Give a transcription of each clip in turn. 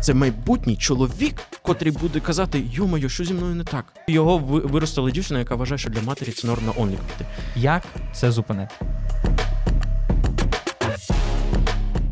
Це майбутній чоловік, котрий буде казати: йо-моє, що зі мною не так. Його виростила дівчина, яка вважає, що для матері це норм на онлік піти. Як це зупинити?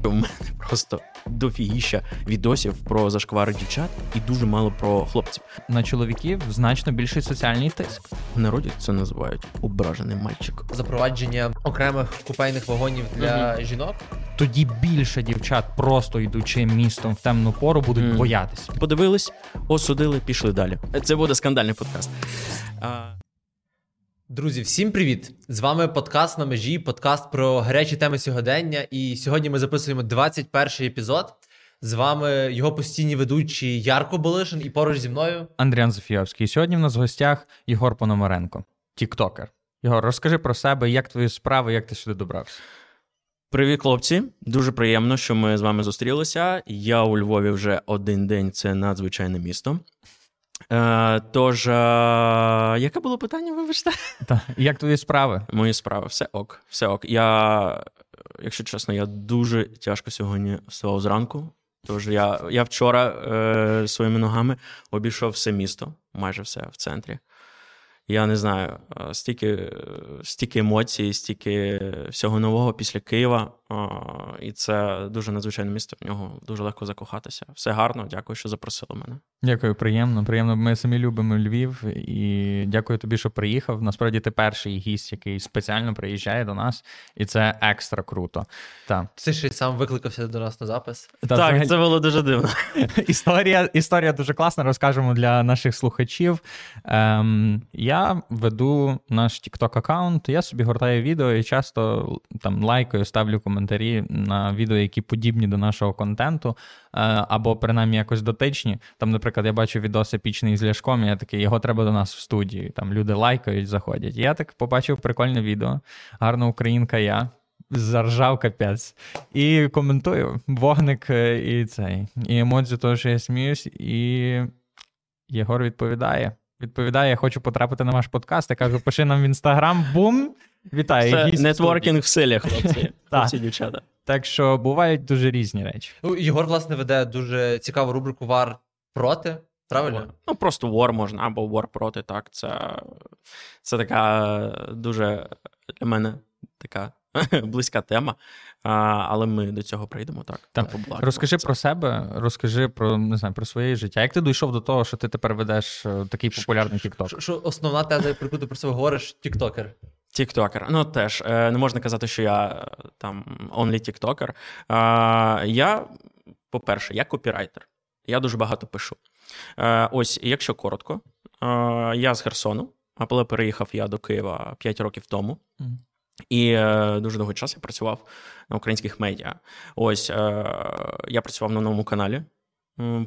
У мене просто дофігіща відосів про зашквари дівчат і дуже мало про хлопців. На чоловіків значно більший соціальний тиск. В народі це називають ображений мальчик. запровадження окремих купейних вагонів для жінок. Тоді більше дівчат, просто йдучи містом в темну пору, будуть Мгм. боятись. Подивились, осудили, пішли далі. Це буде скандальний подкаст. А, Друзі, всім привіт! З вами подкаст на межі, подкаст про гарячі теми сьогодення. І сьогодні ми записуємо 21 епізод. З вами його постійні ведучі Ярко Болишин і поруч зі мною. Андріан Зофійовський. Сьогодні в нас в гостях Єгор Пономаренко, тіктокер. Єгор, розкажи про себе, як твої справи, як ти сюди добрався. Привіт, хлопці. Дуже приємно, що ми з вами зустрілися. Я у Львові вже один день, це надзвичайне місто. Е, тож, е, яке було питання, вибачте? Та як твої справи? Мої справи, все ок, все ок. Я, якщо чесно, я дуже тяжко сьогодні вставав зранку. Тож я, я вчора е, своїми ногами обійшов все місто, майже все в центрі. Я не знаю, е, стільки, стільки емоцій, стільки всього нового після Києва. І це дуже надзвичайне місто. В нього дуже легко закохатися. Все гарно, дякую, що запросили мене. Дякую, приємно. Приємно. Ми самі любимо Львів і дякую тобі, що приїхав. Насправді ти перший гість, який спеціально приїжджає до нас, і це екстра круто. Та. Ти ще й сам викликався до нас на запис. Та, взагалі- це було дуже дивно. Історія, історія дуже класна, розкажемо для наших слухачів. Ем, я веду наш TikTok аккаунт, я собі гортаю відео і часто там лайкаю, ставлю коментарі на відео, які подібні до нашого контенту, е, або принаймні якось дотичні. Там, наприклад, я бачу відос епічний з Ляшком, і я такий, його треба до нас в студію. Там люди лайкають, заходять. Я так побачив прикольне відео. Гарна українка я. Заржав капець. І коментую вогник е, і цей. І емодзі того, що я сміюсь, і Єгор відповідає. Відповідає, я хочу потрапити на ваш подкаст. Я кажу, пиши нам в інстаграм, бум! Вітаю. Це гість нетворкінг в силі, хлопці. Хлопці, дівчата. Так що бувають дуже різні речі. Ну, Єгор, власне, веде дуже цікаву рубрику Вар проти. Правильно? Ну, просто war можна, або war проти, так. Це, це така дуже для мене така близька тема. А, але ми до цього прийдемо так. Так. Розкажи Це- про себе, розкажи про не знаю, про своє життя. Як ти дійшов до того, що ти тепер ведеш е, такий популярний TikTok? Що, основна теза, про яку ти про себе говориш, тіктокер. Тіктокер. Ну теж е, не можна казати, що я е, там only тіктокер. Е, я, по-перше, я копірайтер. Я дуже багато пишу. Е, ось, якщо коротко, е, я з Херсону, але переїхав я до Києва 5 років тому. І е, дуже довгий час я працював на українських медіа. Ось е, я працював на новому каналі.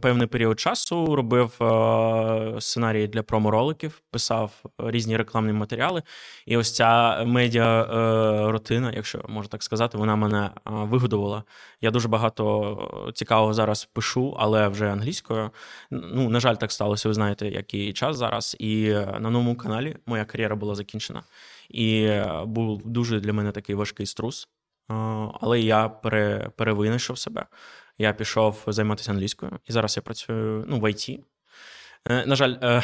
Певний період часу робив е, сценарії для промо-роликів, писав різні рекламні матеріали. І ось ця медіа е, рутина, якщо можна так сказати, вона мене е, вигодувала. Я дуже багато цікавого зараз пишу, але вже англійською. Ну, на жаль, так сталося. Ви знаєте, який час зараз. І на новому каналі моя кар'єра була закінчена. І був дуже для мене такий важкий струс. Але я пере, перевинайшов себе. Я пішов займатися англійською, і зараз я працюю ну, в ІТ. Е, На жаль, е,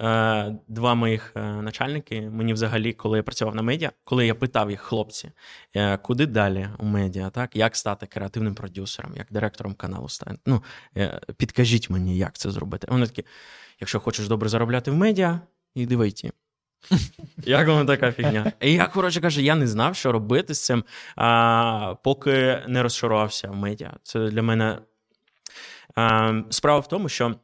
е, два моїх начальники мені взагалі, коли я працював на медіа, коли я питав їх, хлопці, куди далі у медіа, так? як стати креативним продюсером, як директором каналу стати. Ну, підкажіть мені, як це зробити. Вони такі: якщо хочеш добре заробляти в медіа, іди в ІТ. Як вам така фігня? І я, коротше кажу, я не знав, що робити з цим, а, поки не розшарувався в медіа. Це для мене а, справа в тому, що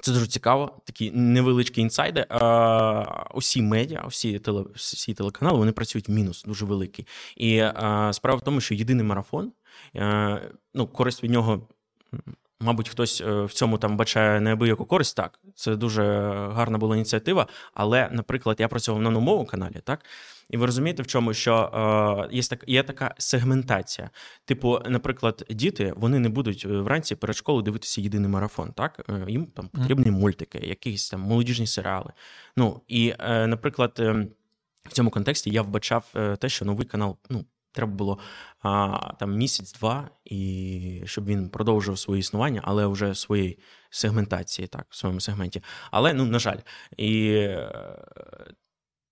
це дуже цікаво, такі невеличкі інсайди. А, усі медіа, усі, теле, всі телеканали вони працюють в мінус, дуже великий. І а, справа в тому, що єдиний марафон, а, ну, користь від нього. Мабуть, хтось е, в цьому там бачає неабияку користь. Так, це дуже гарна була ініціатива. Але, наприклад, я працював на новому каналі, так і ви розумієте, в чому що е, є так, є така сегментація. Типу, наприклад, діти вони не будуть е, вранці перед школою дивитися єдиний марафон. Так Е, їм там потрібні мультики, якісь там молодіжні серіали. Ну і, е, наприклад, е, в цьому контексті я вбачав те, що новий канал ну треба було а, там місяць-два, і щоб він продовжив своє існування, але вже в своїй сегментації, так, в своєму сегменті. Але, ну, на жаль, і. Е,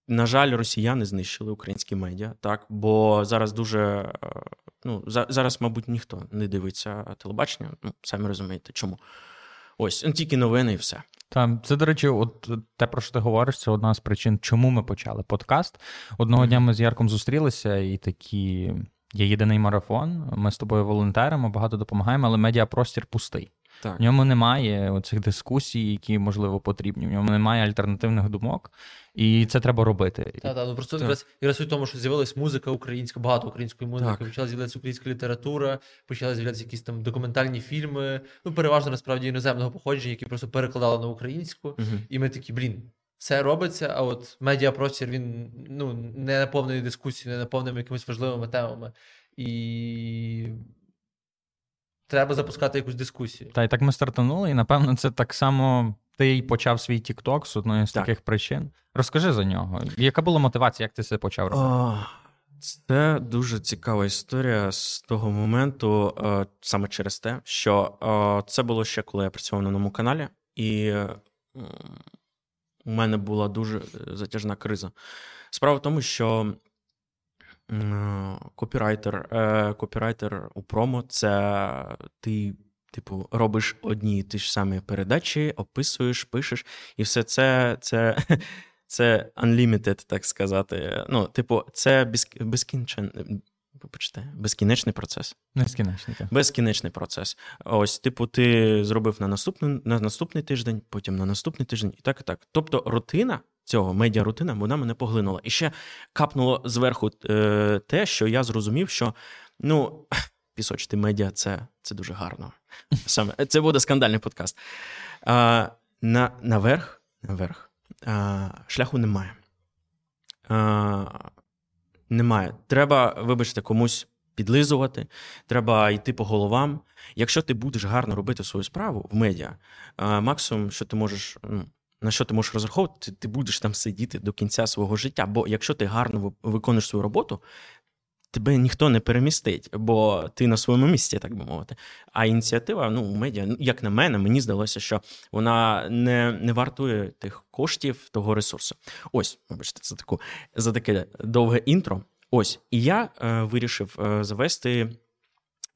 на жаль, росіяни знищили українські медіа, так, бо зараз дуже е, ну, зараз, мабуть, ніхто не дивиться телебачення. Ну, самі розумієте, чому. Ось, ну, тільки новини і все. Так, це, до речі, от те, про що ти говориш, це одна з причин, чому ми почали подкаст. Одного дня ми з Ярком зустрілися, і такі є єдиний марафон. Ми з тобою волонтеримо, багато допомагаємо, але медіапростір пустий. Так. В ньому немає оцих дискусій, які можливо потрібні. В ньому немає альтернативних думок, і це треба робити. Так, так, ну просто так. якраз якраз у тому, що з'явилась музика українська, багато української музики, так. почала з'являтися українська література, почала з'являтися якісь там документальні фільми. Ну, переважно насправді іноземного походження, які просто перекладали на українську. Угу. І ми такі, блін. Все робиться, а от медіапростір він ну, не наповнений дискусією, не наповнений якимись важливими темами. І треба запускати якусь дискусію. Та і так ми стартанули, і напевно, це так само ти й почав свій TikTok з одної з так. таких причин. Розкажи за нього. Яка була мотивація, як ти це почав робити? Це дуже цікава історія з того моменту, е, саме через те, що е, це було ще коли я працював на новому каналі, і у мене була дуже затяжна криза. Справа в тому, що Копірайтер е, копірайтер у промо це ти, типу, робиш одні і ті ж самі передачі, описуєш, пишеш, і все це це, це unlimited, так сказати. Ну, типу, це без, безкінчен. Почте, безкінечний процес. Безкінечний, так. Безкінечний процес. Ось, типу, ти зробив на наступний на наступний тиждень, потім на наступний тиждень, і так, і так. Тобто, рутина цього медіарутина, вона мене поглинула. І ще капнуло зверху е, те, що я зрозумів, що ну, пісочити медіа це це дуже гарно. Саме Це буде скандальний подкаст. А, на, Наверх, наверх а, шляху немає. А, Немає. Треба, вибачте, комусь. Підлизувати, треба йти по головам. Якщо ти будеш гарно робити свою справу в медіа, максимум, що ти можеш ну, на що ти можеш розраховувати, ти будеш там сидіти до кінця свого життя. Бо якщо ти гарно виконуєш свою роботу, тебе ніхто не перемістить, бо ти на своєму місці, так би мовити. А ініціатива, ну, медіа, ну, як на мене, мені здалося, що вона не не вартує тих коштів, того ресурсу. Ось, вибачте, за таку за таке довге інтро. Ось, і я е, вирішив е, завести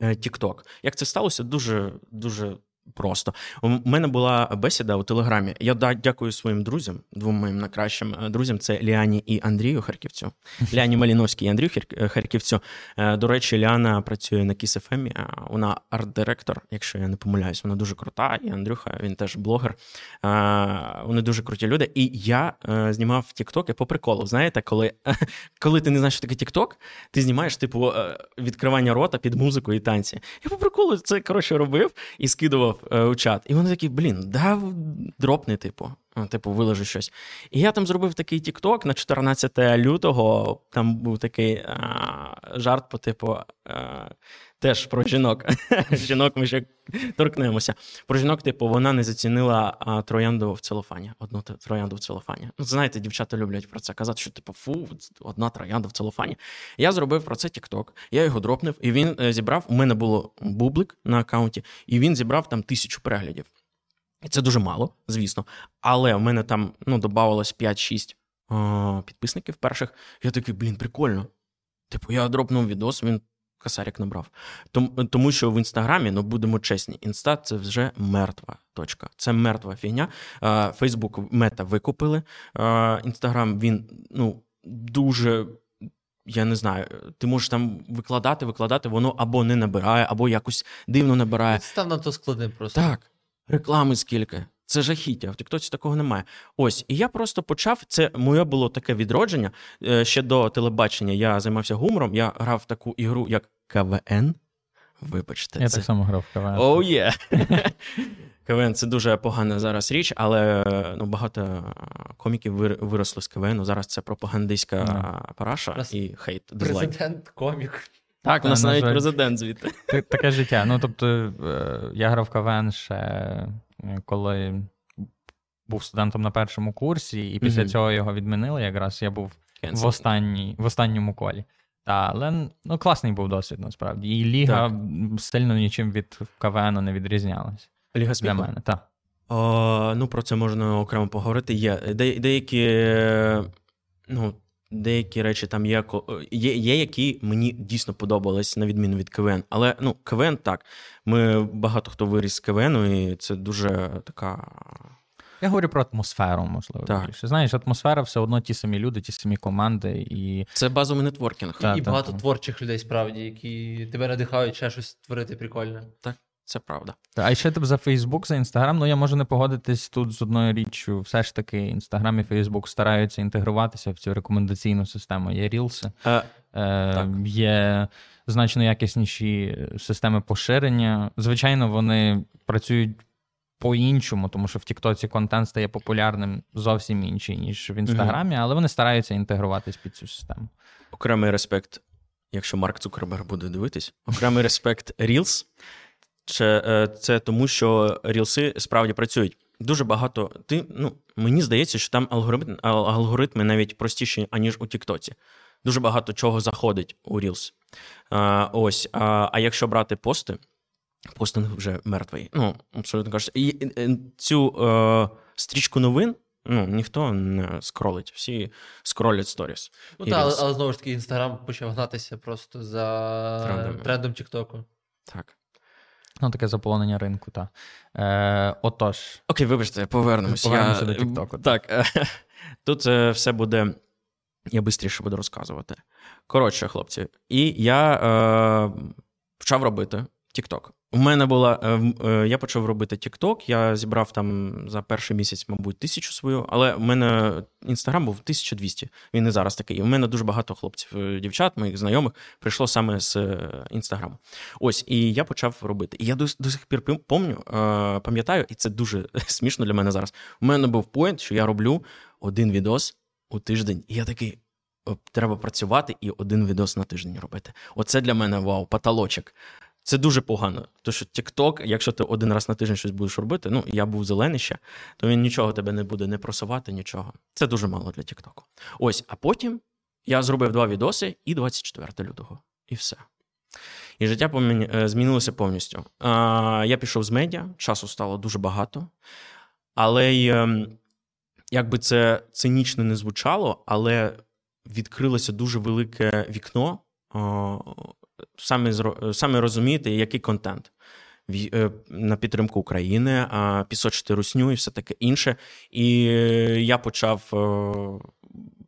е, TikTok. Як це сталося, дуже дуже Просто у мене була бесіда у телеграмі. Я дякую своїм друзям, двом моїм найкращим е, друзям. Це Ліані і Андрію Харківцю. Ліані Маліновський і Андрію е, Харківцю. Е, до речі, Ліана працює на Kiss FM, Вона арт-директор, якщо я не помиляюсь, вона дуже крута. І Андрюха, він теж блогер. Вони дуже круті люди. І я знімав тіктоки по приколу. Знаєте, коли коли ти не знаєш, що таке тікток, ти знімаєш типу відкривання рота під музику і танці. Я по приколу це коротше робив і скидував скидував е, у чат, і вони такі, блін, да, дропни, типу. Типу, виложу щось. І я там зробив такий тікток на 14 лютого. Там був такий а, жарт по типу а, теж про жінок. Жінок ми ще торкнемося. Про жінок, типу, вона не зацінила а, троянду в целофані. Одну троянду в целофані. Ну, знаєте, дівчата люблять про це казати, що типу, фу, одна троянда в целофані. Я зробив про це тікток, я його дропнув, і він е, зібрав. У мене було бублик на аккаунті, і він зібрав там тисячу переглядів. І це дуже мало, звісно. Але в мене там ну, додавалось 5-6 підписників перших. Я такий, блін, прикольно. Типу, я дропнув відос, він косарик набрав. Тому, тому що в інстаграмі, ну будемо чесні, інста це вже мертва точка. Це мертва фігня. Фейсбук мета викупили. Інстаграм він ну, дуже. Я не знаю, ти можеш там викладати, викладати, воно або не набирає, або якось дивно набирає. Став на то складним просто. Так. Реклами скільки. Це жахіття, в Тіктоці такого немає. Ось, і я просто почав. Це моє було таке відродження. Е, ще до телебачення я займався гумором. Я грав в таку ігру, як КВН. Вибачте, я це... так само грав в КВН. Оу oh, є. Yeah. КВН це дуже погана зараз річ, але ну, багато коміків виросли з КВН. Зараз це пропагандистська yeah. параша Раз і хейт. Дизлайк. Президент комік. Так, у нас навіть президент звідти. Таке життя. Ну, тобто, е, я грав КВН ще коли був студентом на першому курсі, і після mm-hmm. цього його відмінили. Якраз я був в останній, в останньому колі. Та, але ну, класний був досвід, насправді. І ліга Так. сильно нічим від КВН не відрізнялася. Ліга Для мене, так. О, ну, про це можна окремо поговорити. Є де, деякі, е, ну, деякі речі там є, є, є, які мені дійсно подобались, на відміну від КВН. Але ну, КВН так. Ми багато хто виріс з КВН, і це дуже така. Я говорю про атмосферу, можливо. Так. більше. Знаєш, атмосфера все одно ті самі люди, ті самі команди. І Це базовий нетворкінг. Так. І багато творчих людей, справді, які тебе надихають ще щось творити прикольне. Це правда. Та, А ще тип за Фейсбук, за Інстаграм. Ну я можу не погодитись тут з одною річчю. Все ж таки, Інстаграм і Фейсбук стараються інтегруватися в цю рекомендаційну систему. Є рілси, Е, е, є значно якісніші системи поширення. Звичайно, вони працюють по-іншому, тому що в Тіктоці контент стає популярним зовсім інший, ніж в Інстаграмі, але вони стараються інтегруватись під цю систему. окремий респект, якщо Марк Цукерберг буде дивитись, окремий респект Reels. Це, це тому, що рілси справді працюють. Дуже багато. Ти, ну, мені здається, що там алгоритм, алгоритми навіть простіші, аніж у Тіктоці. Дуже багато чого заходить у Reels. А, ось. А, а якщо брати пости, постинг вже мертвий. Ну, абсолютно кажучи. І, і, і цю е, стрічку новин ну, ніхто не скролить. Всі скролять сторіс. Ну І так, але, але знову ж таки, інстаграм почав гнатися просто за трендом Тіктоку. Так. Ну, таке заполонення ринку, так. Е, отож, Окей, вибачте, повернемось. Повернемося я... до TikTok. Так, е, тут е, все буде. Я швидше буду розказувати. Коротше, хлопці, і я е, почав робити TikTok. У мене була. Е, е, я почав робити TikTok, я зібрав там за перший місяць, мабуть, тисячу свою, але у мене інстаграм був 1200. Він і зараз такий. У мене дуже багато хлопців, е, дівчат, моїх знайомих, прийшло саме з інстаграму. Ось, і я почав робити. І я до, до сих пір помню, пам'ятаю, і це дуже смішно для мене зараз. У мене був поінт, що я роблю один відос у тиждень, і я такий. Треба працювати і один відос на тиждень робити. Оце для мене вау, потолочок. Це дуже погано. Тому що TikTok, якщо ти один раз на тиждень щось будеш робити, ну я був зелений ще, то він нічого тебе не буде не просувати, нічого. Це дуже мало для TikTok. Ось, а потім я зробив два відоси і 24 лютого. І все. І життя поміня... е, змінилося повністю. А, я пішов з медіа, часу стало дуже багато. Але ем, як би це цинічно не звучало, але відкрилося дуже велике вікно. О, самі, самі розумієте, який контент. Е, На підтримку України, пісочити русню і все таке інше. І е, я почав е,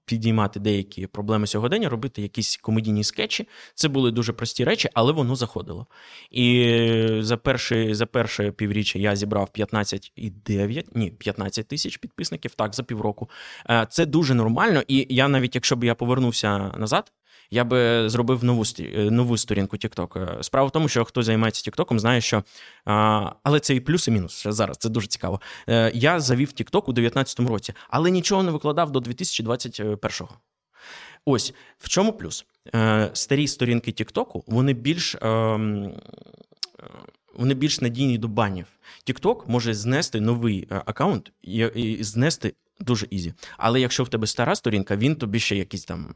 підіймати деякі проблеми сьогодення, робити якісь комедійні скетчі. Це були дуже прості речі, але воно заходило. І за перше, за перше півріччя я зібрав 15,9, ні, 15 тисяч підписників, так, за півроку. Це дуже нормально. І я навіть, якщо б я повернувся назад, я би зробив нову е, нову сторінку TikTok. Е, Справа в тому, що хто займається TikTok, знає, що але це і плюс, і мінус. Зараз це дуже цікаво. Е, Я завів TikTok у 2019 році, але нічого не викладав до 2021. Ось в чому плюс? Старі сторінки TikTok, вони більш. ем, Вони більш надійні до банів. TikTok може знести новий аккаунт і, знести дуже easy. Але якщо в тебе стара сторінка, він тобі ще якийсь там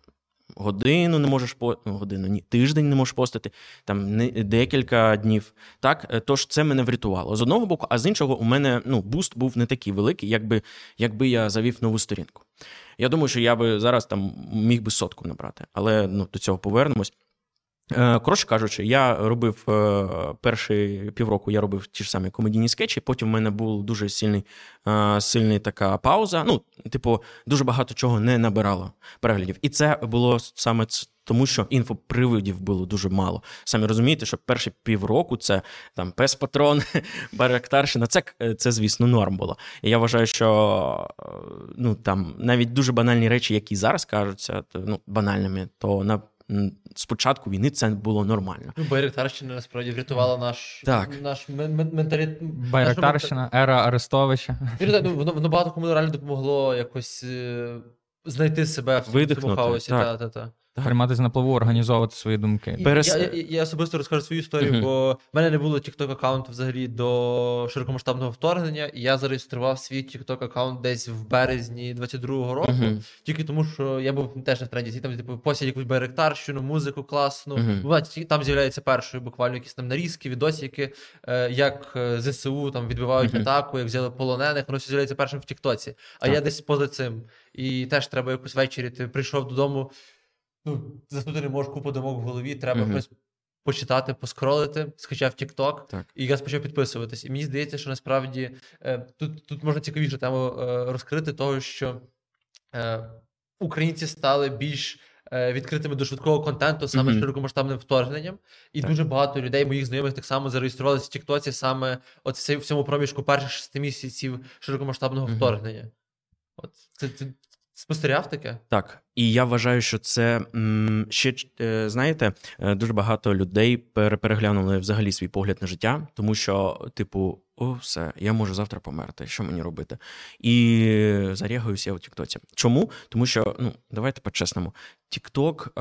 годину не можеш по ну, годину, ні, тиждень не можеш постити, там не, декілька днів. Так, Е, тож це мене врятувало з одного боку, а з іншого, у мене ну, boost був не такий великий, якби, якби я завів нову сторінку. Я думаю, що я би зараз там міг би сотку набрати, але ну, до цього повернемось. Е, Коротше кажучи, я робив е, перші півроку, я робив ті ж самі комедійні скетчі. Потім в мене був дуже сильний, е, сильний така пауза. Ну, типу, дуже багато чого не набирало переглядів. І це було саме тому, що інфоприводів було дуже мало. Самі розумієте, що перші півроку це там пес патрон, Барактарщина. Це, це, звісно, норм було. І я вважаю, що ну там навіть дуже банальні речі, які зараз кажуться, ну, банальними, то на спочатку війни це було нормально. Ну, Байректарщина насправді врятувала наш, Так. наш мен- мен- менталіт. Байрактарщина, ера Арестовича. Ну, воно, воно багато кому реально допомогло якось е, знайти себе в цьому хаосі. так. Та, та, та. Триматися на плаву, організовувати свої думки. Перес- Я, я, я особисто розкажу свою історію, Мгм. бо в мене не було TikTok аккаунту взагалі до широкомасштабного вторгнення, і я зареєстрував свій TikTok аккаунт десь в березні 22-го року. Мгм. Тільки тому, що я був теж на тренді, там типу постять якусь байректарщину, музику класну. Буває, там з'являється першою буквально якісь там нарізки, відосики, е, як е, ЗСУ там відбивають атаку, як взяли полонених, воно все з'являється першим в Тіктоці. А Так. я десь поза цим. І теж треба якось ввечері. Ти прийшов додому. Ну, заснути не можеш купу думок в голові, треба Мгм. щось почитати, поскролити, скачав TikTok, Так. і я почав підписуватись. І мені здається, що насправді е, тут, тут можна цікавіше тему е, розкрити, того, що е, українці стали більш е, відкритими до швидкого контенту саме Мгм. широкомасштабним вторгненням. І Так. дуже багато людей, моїх знайомих, так само зареєструвалися в Тіктоці саме от в цьому проміжку перших шести місяців широкомасштабного Мгм. вторгнення. От це ти спостерігав таке? Так, і я вважаю, що це ще е, знаєте, е, дуже багато людей пере- переглянули взагалі свій погляд на життя, тому що, типу, о, все, я можу завтра померти. Що мені робити? І зарягаюся у Тіктоці. Чому? Тому що, ну, давайте по-чесному, Тікток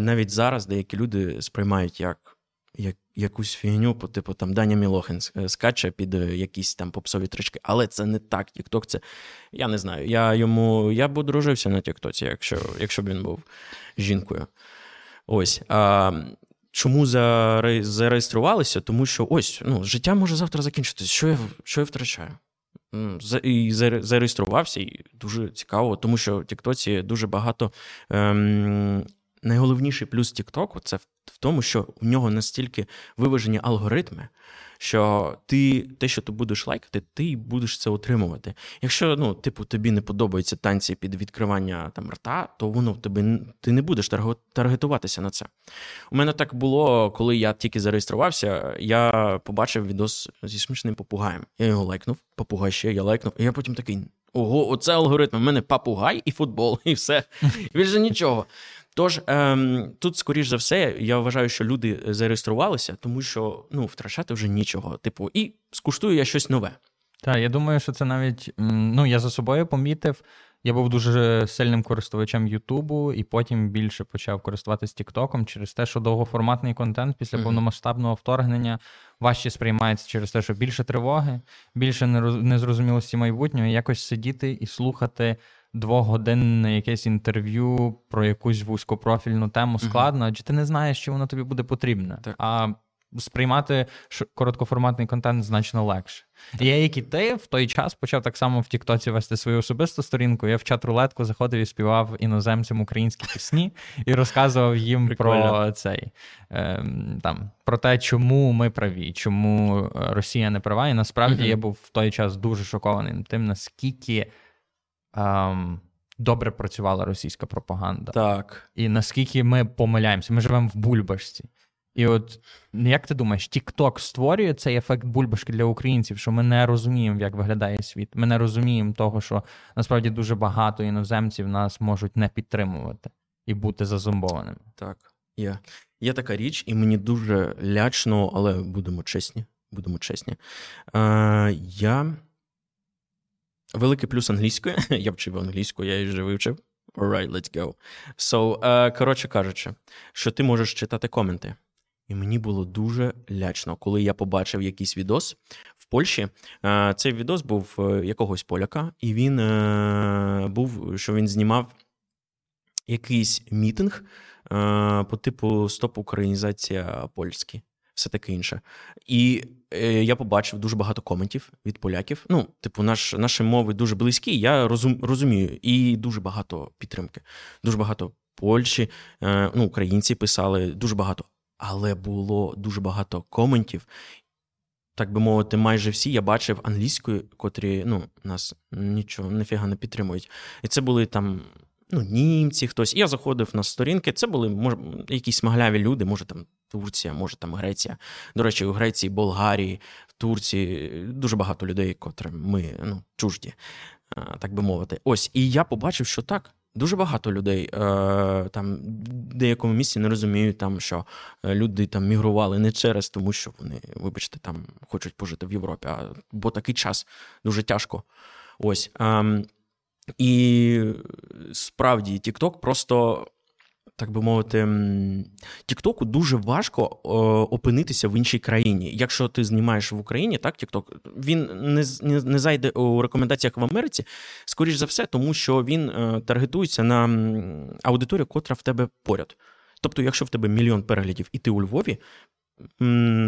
навіть зараз деякі люди сприймають як. Як якусь фігню, типу там Даня Мілохин скаче під е, якісь там попсові трички, але це не так. Тікток це я не знаю. Я йому я б одружився на Тіктоці, якщо, якщо б він був жінкою. Ось. А, чому заре- зареєструвалися? Тому що ось ну, життя може завтра закінчитися. Що я, що я втрачаю? І зареєструвався, і дуже цікаво, тому що в Тіктоці дуже багато. Ем, найголовніший плюс Тіктоку це тому, що в нього настільки виважені алгоритми, що ти те, що ти будеш лайкати, ти будеш це отримувати. Якщо ну, типу, тобі не подобаються танці під відкривання там рта, то воно в н- ти не будеш таргетуватися на це. У мене так було, коли я тільки зареєструвався, я побачив відос зі смішним попугаєм. Я його лайкнув, попугай ще, я лайкнув, і я потім такий. Ого, оце алгоритм. У мене папугай і футбол, і все. Більше нічого. Тож ем, тут, скоріш за все, я вважаю, що люди зареєструвалися, тому що ну, втрачати вже нічого. Типу, і скуштую я щось нове. Так, я думаю, що це навіть ну я за собою помітив. Я був дуже сильним користувачем Ютубу, і потім більше почав користуватися Тіктоком через те, що довгоформатний контент після повномасштабного вторгнення важче сприймається через те, що більше тривоги, більше незрозумілості майбутнього. І якось сидіти і слухати двогодинне якесь інтерв'ю про якусь вузькопрофільну тему складно, адже ти не знаєш, чи воно тобі буде потрібне. Так. А сприймати короткоформатний контент значно легше. І я, як і ти, в той час почав так само в Тіктоці вести свою особисту сторінку. Я в чат рулетку заходив і співав іноземцям українські пісні і розказував їм про цей ем, там про те, чому ми праві, чому е, Росія не права. І насправді Мгм. я був в той час дуже шокований тим, наскільки ем, добре працювала російська пропаганда. Так. І наскільки ми помиляємося, ми живемо в бульбашці. І от як ти думаєш, TikTok створює цей ефект бульбашки для українців, що ми не розуміємо, як виглядає світ. Ми не розуміємо того, що насправді дуже багато іноземців нас можуть не підтримувати і бути зазомбованими. Так, є. Є така річ, і мені дуже лячно, але будемо чесні. Будемо чесні. Е, я великий плюс англійської. Я вчив англійську, я її вже вивчив. Alright, let's go. So, е, коротше кажучи, що ти можеш читати коменти. І мені було дуже лячно, коли я побачив якийсь відос в Польщі. Е, цей відос був е, якогось поляка, і він був, що він знімав якийсь мітинг по типу Стоп Українізація польські, все таке інше. І я побачив дуже багато коментів від поляків. Ну, типу, наш, наші мови дуже близькі, я розум, розумію, і дуже багато підтримки. Дуже багато Польщі, е, ну, українці писали, дуже багато. Але було дуже багато коментів. Так би мовити, майже всі я бачив англійською, котрі ну, нас нічого ніфіга не підтримують. І це були там ну, німці, хтось. Я заходив на сторінки. Це були може, якісь смагляві люди, може там Турція, може там Греція. До речі, у Греції, Болгарії, в Турції дуже багато людей, котрим ми ну, чужді, е, так би мовити. Ось, і я побачив, що так. Дуже багато людей е, там в деякому місці не розуміють, там, що е, люди там мігрували не через тому, що вони, вибачте, там хочуть пожити в Європі, а бо такий час дуже тяжко. Ось. Ем, і справді, TikTok просто так би мовити, Тіктоку дуже важко опинитися в іншій країні. Якщо ти знімаєш в Україні, так, Тікток, він не не, не зайде у рекомендаціях в Америці, скоріш за все, тому що він е, таргетується на аудиторію, котра в тебе поряд. Тобто, якщо в тебе мільйон переглядів, і ти у Львові,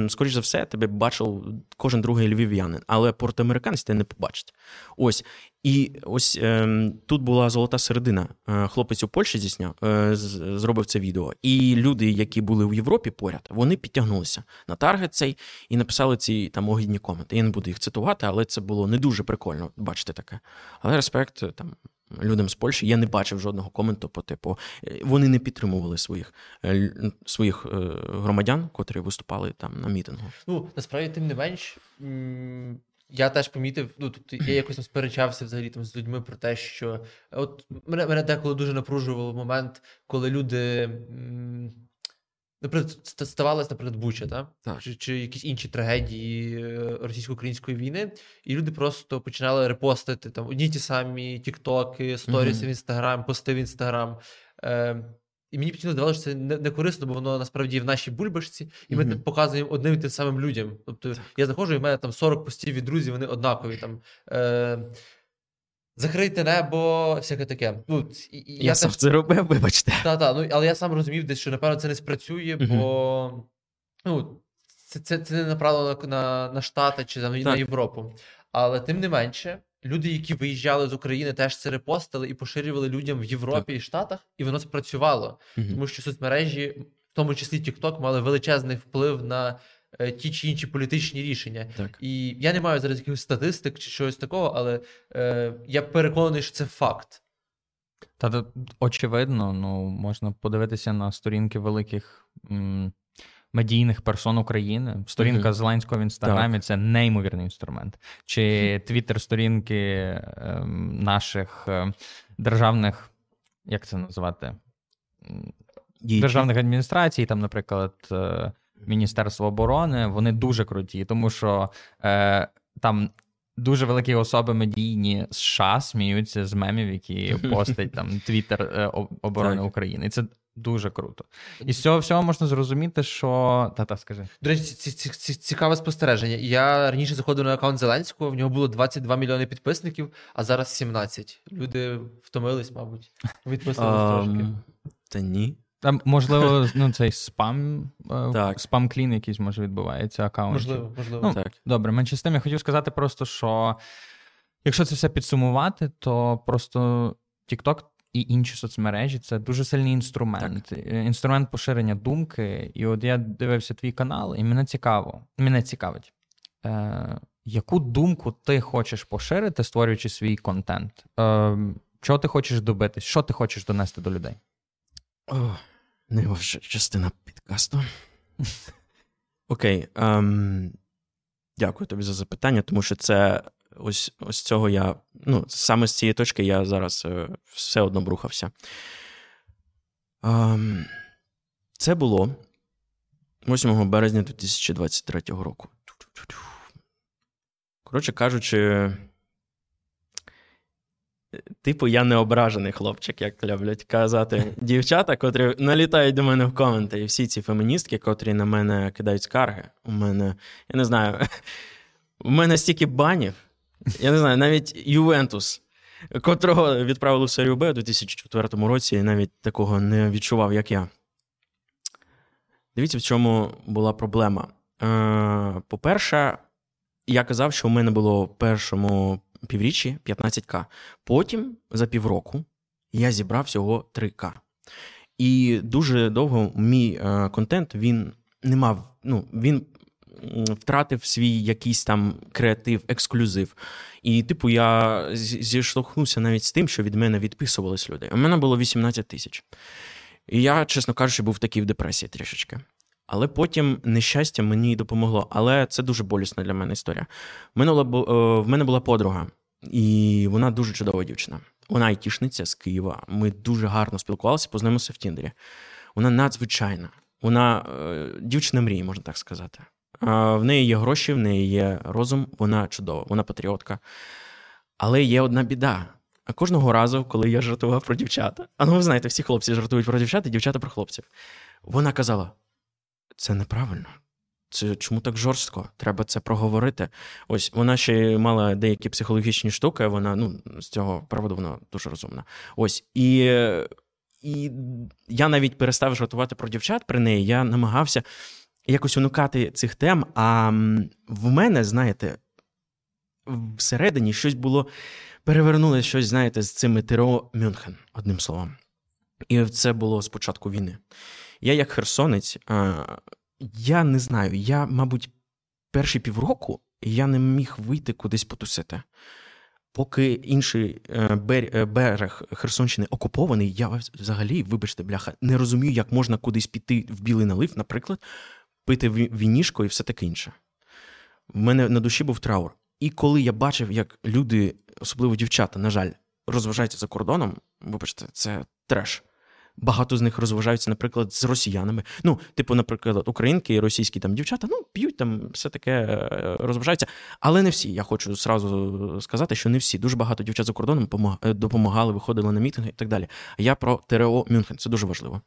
скоріш за все, тебе бачив кожен другий львів'янин, але портоамериканець тебе не побачить. Ось. І ось е, тут була золота середина. Е, хлопець у Польщі зісняв, е, зробив це відео. І люди, які були в Європі поряд, вони підтягнулися на таргет цей і написали ці там огідні коменти. Я не буду їх цитувати, але це було не дуже прикольно бачити таке. Але респект там людям з Польщі. Я не бачив жодного коменту по типу. Е, вони не підтримували своїх е, своїх е, громадян, котрі виступали там на мітингу. Ну насправді, тим не менш. Я теж помітив, ну тобто я якось там сперечався взагалі там з людьми про те, що от мене мене деколи дуже напружував момент, коли люди Наприклад, ставалася, наприклад, Буча, та? так? Чи чи якісь інші трагедії е, російсько-української війни, і люди просто починали репостити там одні ті самі тіктоки, сторіси mm-hmm. в інстаграм, пости в інстаграм. Е, І мені постійно здавалося, що це не, не корисно, бо воно насправді в нашій бульбашці, і ми mm-hmm. показуємо одним і тим самим людям. Тобто так. я заходжу, і в мене там 40 постів від друзів, вони однакові. там. Е, Закрийте небо, всяке таке. Ну, і, і Я, я сам теж... це робив, вибачте. Так, ну, але я сам розумів, десь, що напевно це не спрацює, бо uh-huh. ну, це це, це не направлено на на, на Штати чи на, на Європу. Але тим не менше, люди, які виїжджали з України, теж це репостили і поширювали людям в Європі так. і Штатах, і воно спрацювало. Uh-huh. Тому що соцмережі, в тому числі TikTok, мали величезний вплив на Е, ті чи інші політичні рішення. Так. І я не маю зараз якихось статистик чи щось такого, але е, я переконаний, що це факт. Та очевидно, ну можна подивитися на сторінки великих м, медійних персон України. Сторінка mm-hmm. Зеленського в інстаграмі це неймовірний інструмент. Чи твіттер-сторінки е, наших е, державних, як це називати? Дійті. Державних адміністрацій, там, наприклад, е, Міністерства оборони, вони дуже круті, тому що е, там дуже великі особи медійні США сміються з мемів, які постать там Твіттер е, оборони так. України. І це дуже круто. І з цього всього можна зрозуміти, що. Та-та, скажи. До речі, цікаве спостереження. Я раніше заходив на аккаунт Зеленського, в нього було 22 мільйони підписників, а зараз 17. Люди втомились, мабуть. Відписались трошки. Та ні. Там, можливо, ну, цей спам е, так. спам клін якийсь може відбувається аккаунт. Можливо, можливо. Ну, так. Добре, менше з тим, я хотів сказати просто, що якщо це все підсумувати, то просто TikTok і інші соцмережі це дуже сильний інструмент. Так. Е, інструмент поширення думки. І от я дивився твій канал, і мене цікаво, мене цікавить. Е, Яку думку ти хочеш поширити, створюючи свій контент? Е, Чого ти хочеш добитись? Що ти хочеш донести до людей? О, найважча частина підкасту. Окей. Ем, Дякую тобі за запитання, тому що це ось ось цього я. Ну, саме з цієї точки я зараз е, все одно брухався. Ем, Це було 8 березня 2023 року. Коротше кажучи. Типу, я не ображений хлопчик, як люблять казати дівчата, котрі налітають до мене в коменти. І всі ці феміністки, котрі на мене кидають скарги. У мене, я не знаю, у мене стільки банів. Я не знаю, навіть Ювентус, котрого відправили в серію Б у 2004 році, і навіть такого не відчував, як я. Дивіться, в чому була проблема. Е, по-перше, я казав, що у мене було в першому півріччі 15к. Потім за півроку я зібрав всього 3к. І дуже довго мій е, контент він не мав. ну, він втратив свій якийсь там креатив, ексклюзив. І, типу, я зіштовхнувся навіть з тим, що від мене відписувались люди. У мене було 18 тисяч. І я, чесно кажучи, був такий в депресії трішечки. Але потім нещастя мені допомогло. Але це дуже болісна для мене історія. Мене була, в мене була подруга, і вона дуже чудова дівчина. Вона айтішниця з Києва. Ми дуже гарно спілкувалися, познайомилися в Тіндері. Вона надзвичайна. Вона е, дівчина мрії, можна так сказати. В неї є гроші, в неї є розум, вона чудова, вона патріотка. Але є одна біда. А кожного разу, коли я жартував про дівчата, а ну ви знаєте, всі хлопці жартують про дівчат, і дівчата про хлопців. Вона казала: це неправильно. Це чому так жорстко? Треба це проговорити. Ось вона ще мала деякі психологічні штуки. Вона ну з цього приводу вона дуже розумна. Ось і і я навіть перестав жартувати про дівчат при неї. Я намагався якось уникати цих тем. А в мене, знаєте, всередині щось було перевернулося щось, знаєте, з цими ТРО Мюнхен, одним словом. І це було з початку війни. Я, як херсонець, я не знаю, я, мабуть, перші півроку я не міг вийти кудись потусити. Поки інший е, е, берег Херсонщини окупований, я взагалі, вибачте, бляха, не розумію, як можна кудись піти в білий налив, наприклад, пити вінішко і все таке інше. В мене на душі був траур. І коли я бачив, як люди, особливо дівчата, на жаль, розважаються за кордоном, вибачте, це треш. Багато з них розважаються, наприклад, з росіянами. Ну, типу, наприклад, українки і російські там дівчата, ну, п'ють там все таке е, розважаються. Але не всі. Я хочу зразу сказати, що не всі. Дуже багато дівчат за кордоном допомагали, виходили на мітинги і так далі. Я про ТРО Мюнхен, це дуже важливо.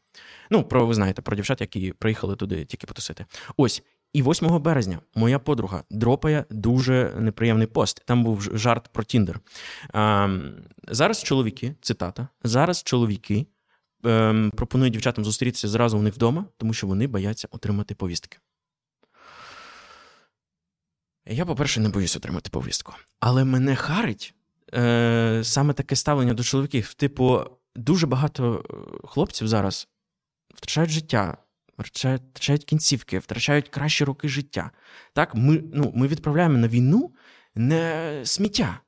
Ну, про ви знаєте, про дівчат, які приїхали туди тільки потусити. Ось. І 8 березня моя подруга дропає дуже неприємний пост. Там був жарт про Тіндер. Зараз чоловіки, цитата, зараз чоловіки ем, пропонують дівчатам зустрітися зразу у них вдома, тому що вони бояться отримати повістки. Я, по-перше, не боюсь отримати повістку. Але мене харить е, саме таке ставлення до чоловіків. Типу, дуже багато е, хлопців зараз втрачають життя, втрачають, втрачають кінцівки, втрачають кращі роки життя. Так, Ми ну, ми відправляємо на війну не сміття,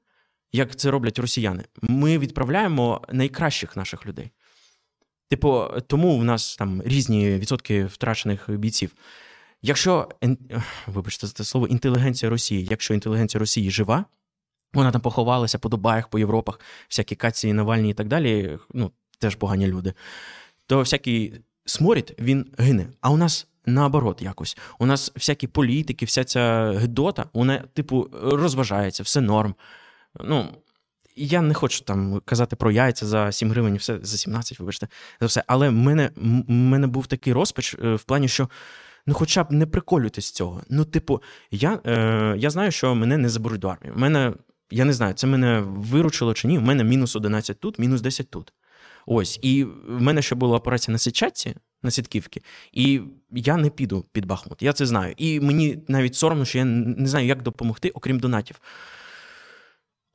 як це роблять росіяни. Ми відправляємо найкращих наших людей. Типу, тому в нас там різні відсотки втрачених бійців. Якщо вибачте це слово інтелігенція Росії, якщо інтелігенція Росії жива, вона там поховалася по Дубаях, по Європах, всякі Кації, Навальні і так далі, ну теж погані люди, то всякий сморід він гине. А у нас наоборот якось. У нас всякі політики, вся ця гидота, вона, типу, розважається, все норм. Ну, я не хочу там казати про яйця за 7 гривень, все за 17, вибачте, за все. Але в мене мене був такий розпач е, в плані, що ну, хоча б не приколюйтесь цього. Ну, типу, я е, я знаю, що мене не заберуть до армії. мене, я не знаю, це мене виручило чи ні. У мене мінус 11 тут, мінус 10 тут. Ось. І в мене ще була операція на Січатці, на Сітківці, і я не піду під Бахмут. Я це знаю. І мені навіть соромно, що я не знаю, як допомогти, окрім донатів.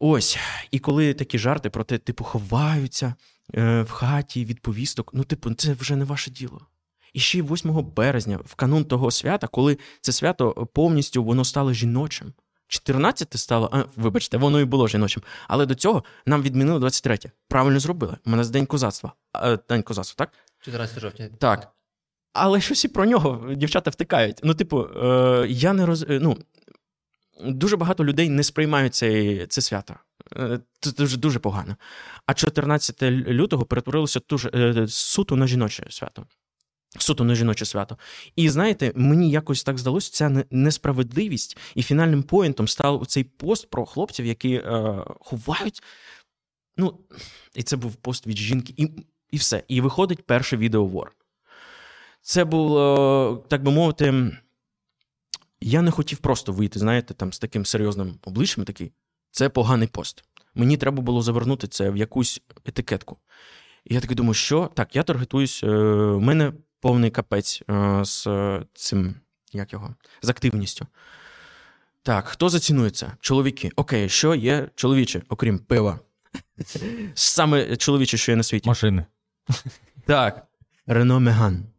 Ось, і коли такі жарти про те, типу, ховаються е, в хаті від повісток, ну, типу, це вже не ваше діло. І ще 8 березня, в канун того свята, коли це свято повністю воно стало жіночим. 14 стало, а, вибачте, воно і було жіночим. Але до цього нам відмінили 23. Правильно зробили. У мене з День козацтва. А, День козацтва, так? 14 жовтня. Так. Але щось і про нього дівчата втикають. Ну, типу, е, я не роз. Ну, дуже багато людей не сприймають це, це свято. Е, це дуже дуже погано. А 14 лютого перетворилося дуже, е, суто на жіноче свято. Суто на жіноче свято. І знаєте, мені якось так здалося, ця несправедливість і фінальним поінтом став цей пост про хлопців, які е, ховають. Ну, і це був пост від жінки, і і все. І виходить перше відео Вор. Це було, так би мовити, я не хотів просто вийти, знаєте, там з таким серйозним обличчям, такий, це поганий пост. Мені треба було завернути це в якусь етикетку. І я такий думаю, що так, я таргетуюсь, у е, мене повний капець е, з цим, як його, з активністю. Так, хто зацінується? Чоловіки. Окей, що є чоловіче, окрім пива? Саме чоловіче, що є на світі. Машини. Так. Рено Меган.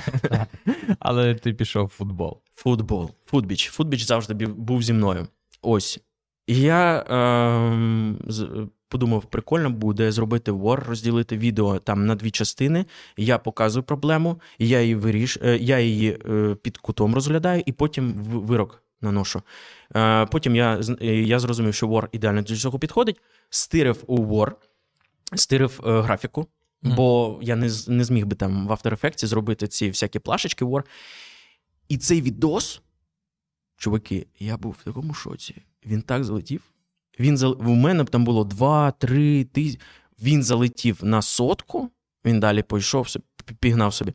Але ти пішов в футбол. Футбол. Футбіч. Футбіч завжди був зі мною. Ось. І я е, подумав, прикольно буде зробити вор, розділити відео там на дві частини. Я показую проблему, я її виріш, е, я її е, під кутом розглядаю, і потім вирок наношу. Е, потім я я зрозумів, що War ідеально до цього підходить. Стирив у War, стирив графіку. Mm. Бо я не не зміг би там в After Effects зробити ці всякі плашечки War. І цей відос, чуваки, я був в такому шоці. Він так залетів. Він зал... У мене там було 2-3 тисячі. Він залетів на сотку, він далі пішов, пігнав собі.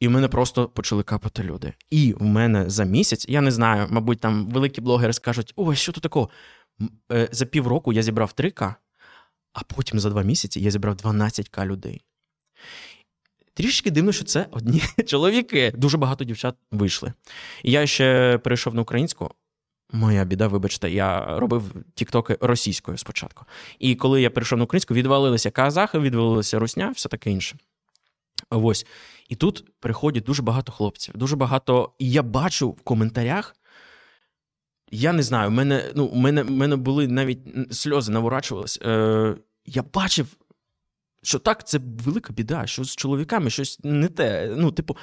І в мене просто почали капати люди. І в мене за місяць, я не знаю, мабуть, там великі блогери скажуть: ой, що тут такого? Е, за півроку я зібрав 3К, а потім за два місяці я зібрав 12К людей. Трішки дивно, що це одні чоловіки. Дуже багато дівчат вийшли. Я ще перейшов на українську. Моя біда, вибачте, я робив тіктоки російською спочатку. І коли я перейшов на українську, відвалилися казахи, відвалилися русня, все таке інше. Ось. І тут приходять дуже багато хлопців, дуже багато. І я бачу в коментарях. Я не знаю, в мене ну, в мене, в мене були навіть сльози наворачувалися. Е, Я бачив, що так, це велика біда, що з чоловіками щось не те. Ну, типу,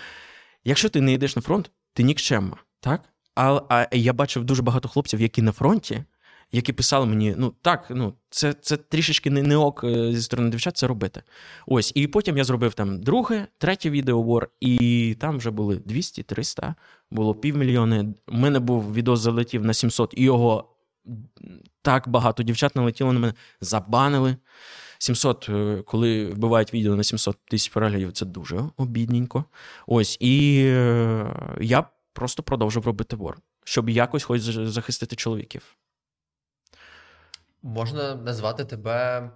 якщо ти не йдеш на фронт, ти нікчемма, так? А, а я бачив дуже багато хлопців, які на фронті, які писали мені: ну так, ну це це трішечки не, не ок е, зі сторони дівчат це робити. Ось, і потім я зробив там друге, третє відеовор, і там вже були 200-300, було півмільйони. У мене був відео залетів на 700, і його так багато дівчат налетіло на мене, забанили. 700, е, коли вбивають відео на 700 тисяч переглядів, це дуже обідненько. Ось, і е, я просто продовжив робити вор, щоб якось хоч захистити чоловіків. Можна назвати тебе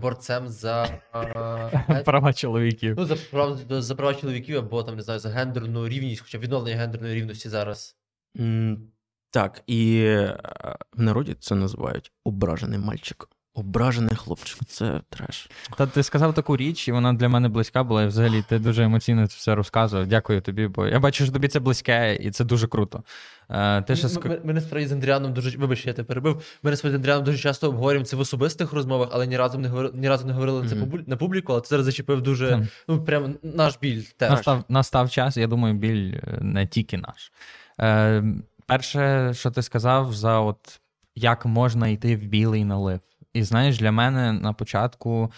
борцем за права чоловіків. Ну, за права за права чоловіків або там не знаю за гендерну рівність, хоча відновлення гендерної рівності зараз. Mm, так, і е, в народі це називають ображений мальчик. Ображений хлопчик, це треш. Та ти сказав таку річ, і вона для мене близька була. І взагалі ти дуже емоційно це все розказував. Дякую тобі, бо я бачу, що тобі це близьке, і це дуже круто. Е, ти ще Ми, ми, ми насправді з Андріаном дуже вибач, я тебе перебив. Ми насправді з Андріаном дуже часто обговорюємо це в особистих розмовах, але ні разу не говорили, ні разу не говорили це mm-hmm. на публіку, але ти зараз зачепив дуже ну прям наш біль. теж. Настав настав час, я думаю, біль е, не тільки наш. Е, Перше, що ти сказав, за от як можна йти в білий налив. І знаєш, для мене на початку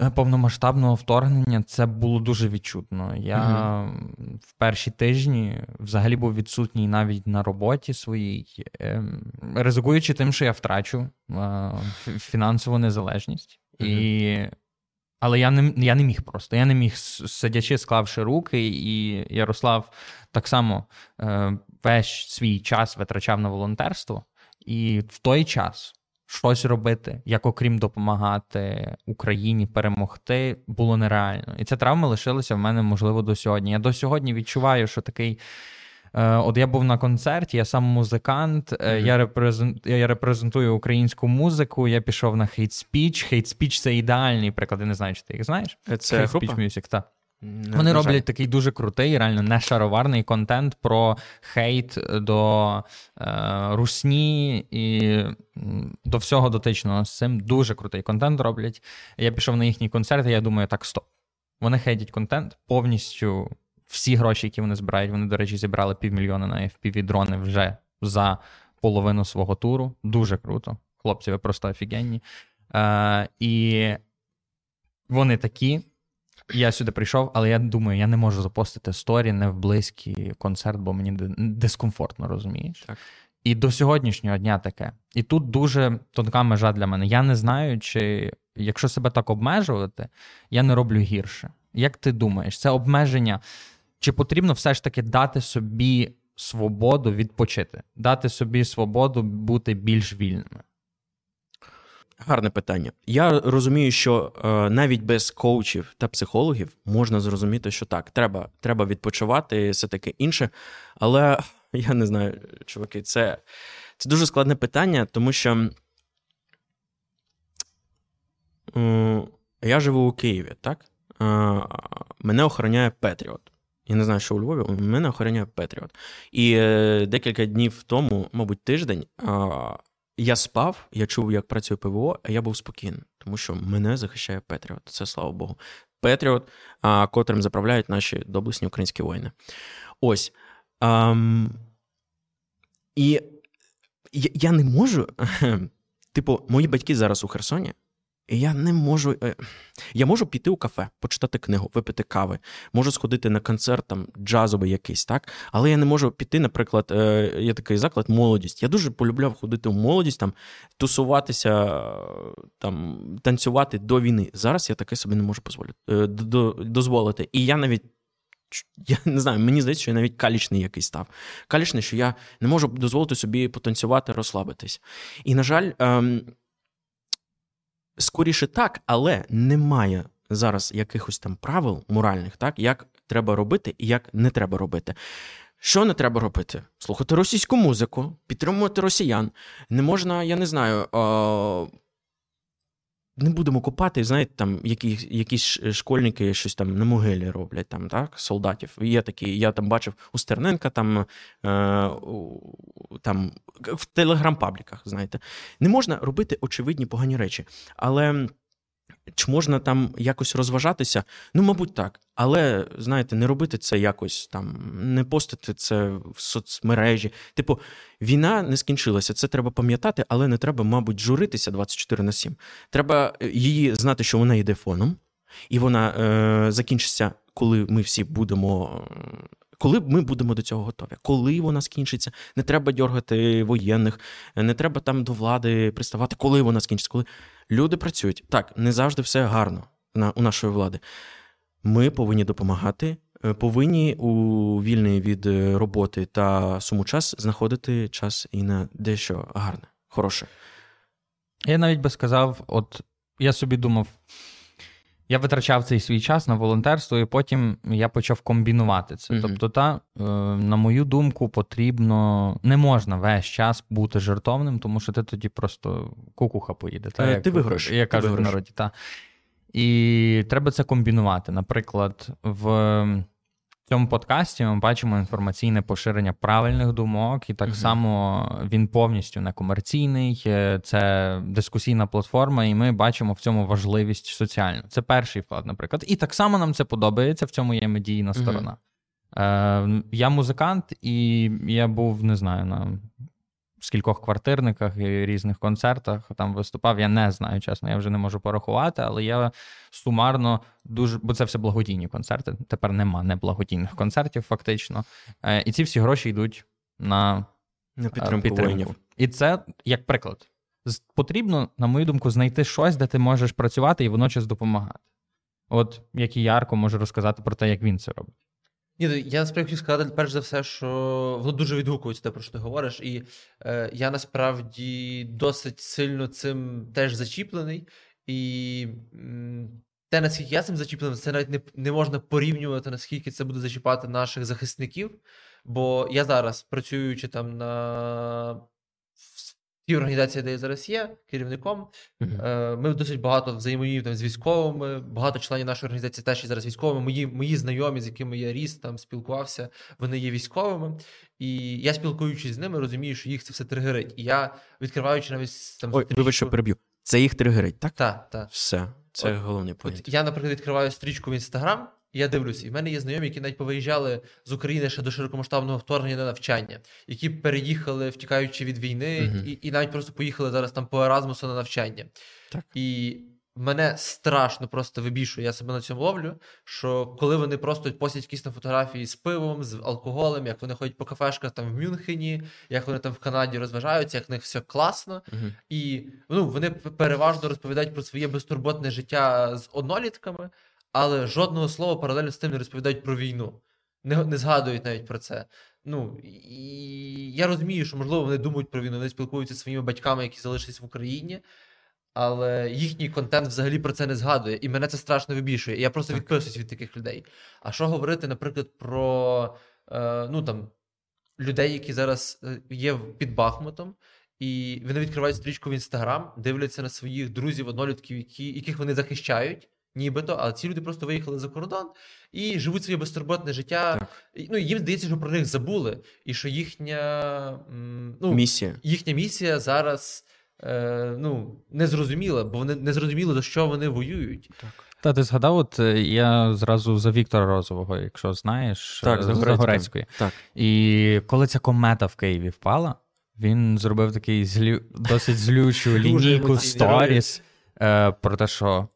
е, повномасштабного вторгнення це було дуже відчутно. Я mm в перші тижні взагалі був відсутній навіть на роботі своїй, ем, ризикуючи тим, що я втрачу е, фінансову незалежність. mm І... Але я не я не міг просто. Я не міг сидячи, склавши руки, і Ярослав так само е, весь свій час витрачав на волонтерство. І в той час щось робити, як окрім допомагати Україні перемогти, було нереально. І ця травма лишилася в мене, можливо, до сьогодні. Я до сьогодні відчуваю, що такий. Е, от я був на концерті, я сам музикант, mm-hmm. я репрезент, я репрезентую українську музику. Я пішов на Hate Speech. Hate Speech – це ідеальний приклад. Я не знаю, чи ти їх знаєш. Це Hate Speech Music, так. Не Вони роблять такий дуже крутий, реально не шароварний контент про хейт до е, русні і до всього дотичного з цим. Дуже крутий контент роблять. Я пішов на їхній концерт, і я думаю, так, стоп. Вони хейтять контент повністю. Всі гроші, які вони збирають, вони, до речі, зібрали півмільйона на fpv дрони вже за половину свого туру. Дуже круто. Хлопці, ви просто офігенні. Е, І вони такі. Я сюди прийшов, але я думаю, я не можу запостити сторі не в близький концерт, бо мені дискомфортно, розумієш? Так. І до сьогоднішнього дня таке. І тут дуже тонка межа для мене. Я не знаю, чи якщо себе так обмежувати, я не роблю гірше. Як ти думаєш, це обмеження? Чи потрібно все ж таки дати собі свободу відпочити, дати собі свободу бути більш вільними? Гарне питання. Я розумію, що е, навіть без коучів та психологів можна зрозуміти, що так, треба треба відпочивати, все таке інше. Але я не знаю, чуваки, це це дуже складне питання, тому що е, я живу у Києві, так? Е, мене охороняє Петріот. Я не знаю, що у Львові, мене охороняє Петріот. І е, декілька днів тому, мабуть, тиждень. Я спав, я чув, як працює ПВО, а я був спокійний, тому що мене захищає Петріот. Це слава Богу. Петріот, котрим заправляють наші доблесні українські воїни. Ось. Ам, І я, не можу. Типу, мої батьки зараз у Херсоні, я не можу. Е, я можу піти у кафе, почитати книгу, випити кави, можу сходити на концерт там джазовий якийсь, так? Але я не можу піти, наприклад, е, є такий заклад молодість. Я дуже полюбляв ходити в молодість, там, тусуватися, там, танцювати до війни. Зараз я таке собі не можу дозволити. І я навіть. Я не знаю, мені здається, що я навіть калічний якийсь став. Калічний, що я не можу дозволити собі потанцювати, розслабитись. І, на жаль, ем, скоріше так, але немає зараз якихось там правил моральних, так, як треба робити і як не треба робити. Що не треба робити? Слухати російську музику, підтримувати росіян. Не можна, я не знаю, не будемо купати, знаєте, там які, якісь школьники щось там на могилі роблять, там, так, солдатів. Є такі, я там бачив у Стерненка там, е, там в телеграм-пабліках, знаєте. Не можна робити очевидні погані речі. Але. Чи можна там якось розважатися? Ну, мабуть, так. Але, знаєте, не робити це якось там, не постити це в соцмережі. Типу, війна не скінчилася, це треба пам'ятати, але не треба, мабуть, журитися 24 на 7. Треба е, її знати, що вона йде фоном, і вона е, закінчиться, коли ми всі будемо. Коли ми будемо до цього готові, коли вона скінчиться, не треба дергати воєнних, не треба там до влади приставати, коли вона скінчиться, коли Люди працюють. Так, не завжди все гарно на, у нашої влади. Ми повинні допомагати, е, повинні у вільний від е, роботи та суму час знаходити час і на дещо гарне, хороше. Я навіть би сказав, от я собі думав, я витрачав цей свій час на волонтерство, і потім я почав комбінувати це. Mm-hmm. Тобто, та, е, на мою думку, потрібно не можна весь час бути жертовним, тому що ти тоді просто кукуха поїде. Та, е, як, ти виграш. Я кажу в народі. Та. І треба це комбінувати. Наприклад, в в цьому подкасті ми бачимо інформаційне поширення правильних думок, і так uh само він повністю некомерційний, комерційний, це дискусійна платформа, і ми бачимо в цьому важливість соціальну. Це перший вклад, наприклад. І так само нам це подобається. В цьому є медійна сторона. uh Е, Я музикант, і я був, не знаю, на скількох квартирниках і різних концертах там виступав. Я не знаю, чесно, я вже не можу порахувати, але я сумарно дуже, бо це все благодійні концерти. Тепер нема неблагодійних концертів, фактично. Е, і ці всі гроші йдуть на, на підтримку, підтримку. І це як приклад. Потрібно, на мою думку, знайти щось, де ти можеш працювати і водночас допомагати. От як і Ярко може розказати про те, як він це робить. Ні, ну, я насправді хотів сказати, перш за все, що воно дуже відгукується те, про що ти говориш. І е, я насправді досить сильно цим теж зачіплений. І м, те, наскільки я цим зачіплений, це навіть не, не можна порівнювати, наскільки це буде зачіпати наших захисників. Бо я зараз, працюючи там на Ті організації, де я зараз є керівником, uh-huh. ми досить багато взаємодіємо з військовими. Багато членів нашої організації теж є зараз військовими. Мої мої знайомі, з якими я ріс, там спілкувався, вони є військовими. І я спілкуючись з ними, розумію, що їх це все тригерить. І я відкриваючи навіть там Ой, вибач, що переб'ю. Це їх тригерить, так? Так, так. Все, це от, головний пункт. Я, наприклад, відкриваю стрічку в інстаграм я дивлюся, і в мене є знайомі, які навіть повиїжджали з України ще до широкомасштабного вторгнення на навчання, які переїхали, втікаючи від війни, uh і і навіть просто поїхали зараз там по Еразмусу на навчання. Так. І мене страшно просто вибішує, я себе на цьому ловлю. Що коли вони просто постять якісь там фотографії з пивом, з алкоголем, як вони ходять по кафешках там в Мюнхені, як вони там в Канаді розважаються, як в них все класно. uh І ну, вони переважно розповідають про своє безтурботне життя з однолітками але жодного слова паралельно з тим не розповідають про війну. Не не згадують навіть про це. Ну і я розумію, що можливо вони думають про війну, вони спілкуються зі своїми батьками, які залишились в Україні, але їхній контент взагалі про це не згадує. І мене це страшно вибішує. І я просто відписуюсь від таких людей. А що говорити, наприклад, про е, ну там людей, які зараз е, є під Бахмутом, і вони відкривають стрічку в інстаграм, дивляться на своїх друзів, однолітків, які, яких вони захищають нібито, але ці люди просто виїхали за кордон і живуть своє безтурботне життя. Так. Ну їм здається, що про них забули, і що їхня ну, місія їхня місія зараз е, ну, не зрозуміла, бо вони не зрозуміли, за що вони воюють. Так. Та ти згадав, от е, я зразу за Віктора Розового, якщо знаєш, так, з Загорецької. Так. І коли ця комета в Києві впала, він зробив такий злю... досить злючу лінійку сторіс е, про те, що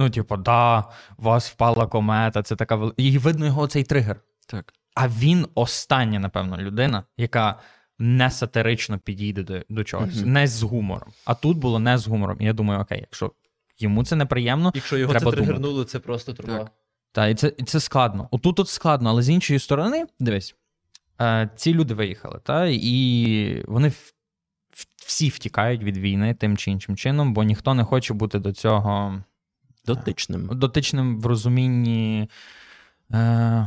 ну, типу, да, у вас впала комета, це така вел... І видно його цей тригер. Так. А він остання, напевно, людина, яка не сатирично підійде до до чогось, mm-hmm. не з гумором. А тут було не з гумором. І я думаю, окей, якщо йому це неприємно, якщо його треба це тригернуло, це просто труба. Так, Та, і це і це складно. Отут тут складно, але з іншої сторони, дивись, е, ці люди виїхали, та, і вони в, в, всі втікають від війни тим чи іншим чином, бо ніхто не хоче бути до цього дотичним. Дотичним в розумінні. Е,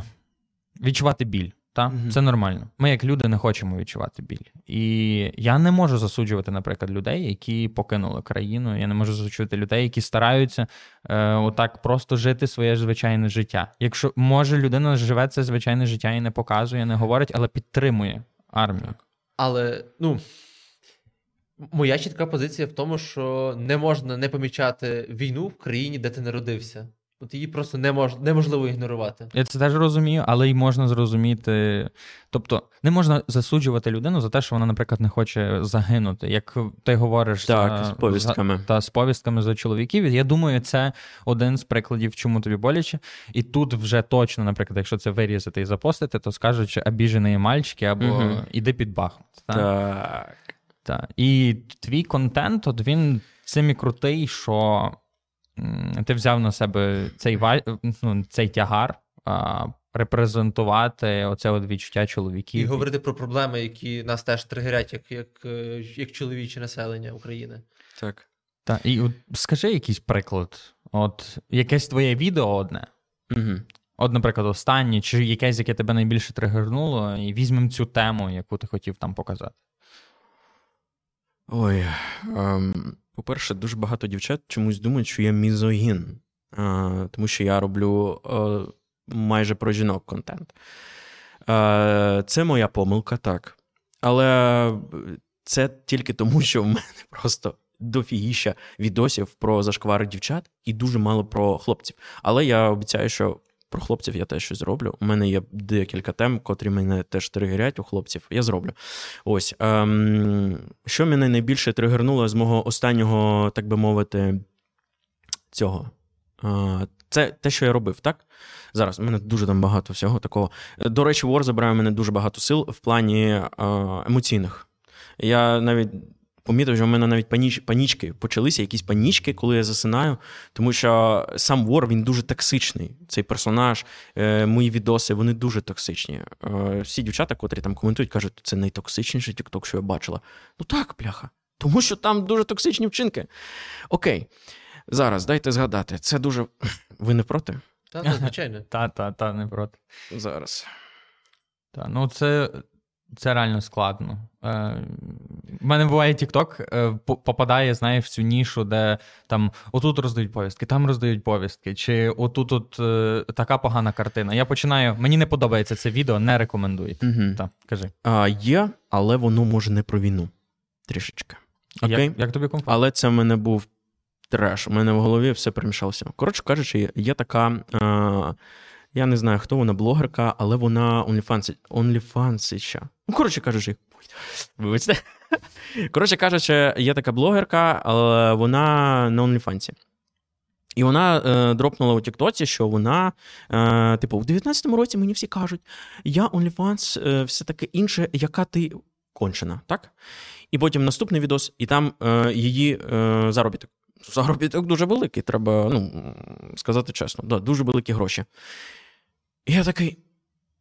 відчувати біль. Та? Mm-hmm. Це нормально. Ми, як люди, не хочемо відчувати біль. І я не можу засуджувати, наприклад, людей, які покинули країну. Я не можу засуджувати людей, які стараються е, отак просто жити своє звичайне життя. Якщо може людина живе це звичайне життя і не показує, не говорить, але підтримує армію. Але ну. Моя чітка позиція в тому, що не можна не помічати війну в країні, де ти народився. От її просто не мож... неможливо ігнорувати. Я це теж розумію, але й можна зрозуміти. Тобто, не можна засуджувати людину за те, що вона, наприклад, не хоче загинути. Як ти говориш так, за... з повістками. За... Та з повістками за чоловіків. Я думаю, це один з прикладів, чому тобі боляче. І тут вже точно, наприклад, якщо це вирізати і запостити, то скажуть, що обіжені мальчики або угу. іди під Бахмут. Так. так. Так. І твій контент, от він цим і крутий, що ти взяв на себе цей ну, цей тягар, а, репрезентувати оце от відчуття чоловіків. І говорити про проблеми, які нас теж тригерять, як як, е, як чоловіче населення України. Так. Так, і от скажи якийсь приклад. От якесь твоє відео одне. Угу. От, наприклад, останнє, чи якесь, яке тебе найбільше тригернуло, і візьмемо цю тему, яку ти хотів там показати. Ой. Ем, по-перше, дуже багато дівчат чомусь думають, що я мізогін, е, тому що я роблю е, майже про жінок контент. Е, це моя помилка, так. Але це тільки тому, що в мене просто дофігіща відосів про зашквари дівчат і дуже мало про хлопців. Але я обіцяю, що про хлопців я теж щось зроблю. У мене є декілька тем, котрі мене теж тригерять у хлопців. Я зроблю. Ось. Ем, Що мене найбільше тригернуло з мого останнього, так би мовити, цього. Це те, що я робив, так? Зараз у мене дуже там багато всього такого. До речі, War забирає мене дуже багато сил в плані емоційних. Я навіть помітив, що в мене навіть паніч, панічки почалися, якісь панічки, коли я засинаю. Тому що сам Вор він дуже токсичний. Цей персонаж, е, мої відоси, вони дуже токсичні. Е, всі дівчата, котрі там коментують, кажуть, це найтоксичніший тікток, що я бачила. Ну так, пляха. Тому що там дуже токсичні вчинки. Окей, зараз дайте згадати. Це дуже. Ви не проти? Так, звичайно. Та, та, та, не проти. Зараз. Та, ну це це реально складно. Е, У мене буває TikTok, е, попадає, знаєш, в цю нішу, де там отут роздають повістки, там роздають повістки, чи отут от е, така погана картина. Я починаю, мені не подобається це відео, не рекомендуйте. Угу. Так, кажи. А, Є, але воно може не про війну. Трішечки. Окей? Як, як тобі комфортно? Але це в мене був треш. У мене в голові все перемішалося. Коротше кажучи, є така. А... Я не знаю, хто вона блогерка, але вона OnlyFans. Ну, коротше кажучи, вибачте. Коротше кажучи, є така блогерка, але вона на OnlyFans. І вона е, дропнула у Тіктоці, що вона, е, типу, в 19-му році мені всі кажуть, я OnlyFans, е, все таке інше, яка ти кончена, так? І потім наступний відос, і там е, її е, заробіток. Заробіток дуже великий, треба ну, сказати чесно, да, дуже великі гроші. І я такий.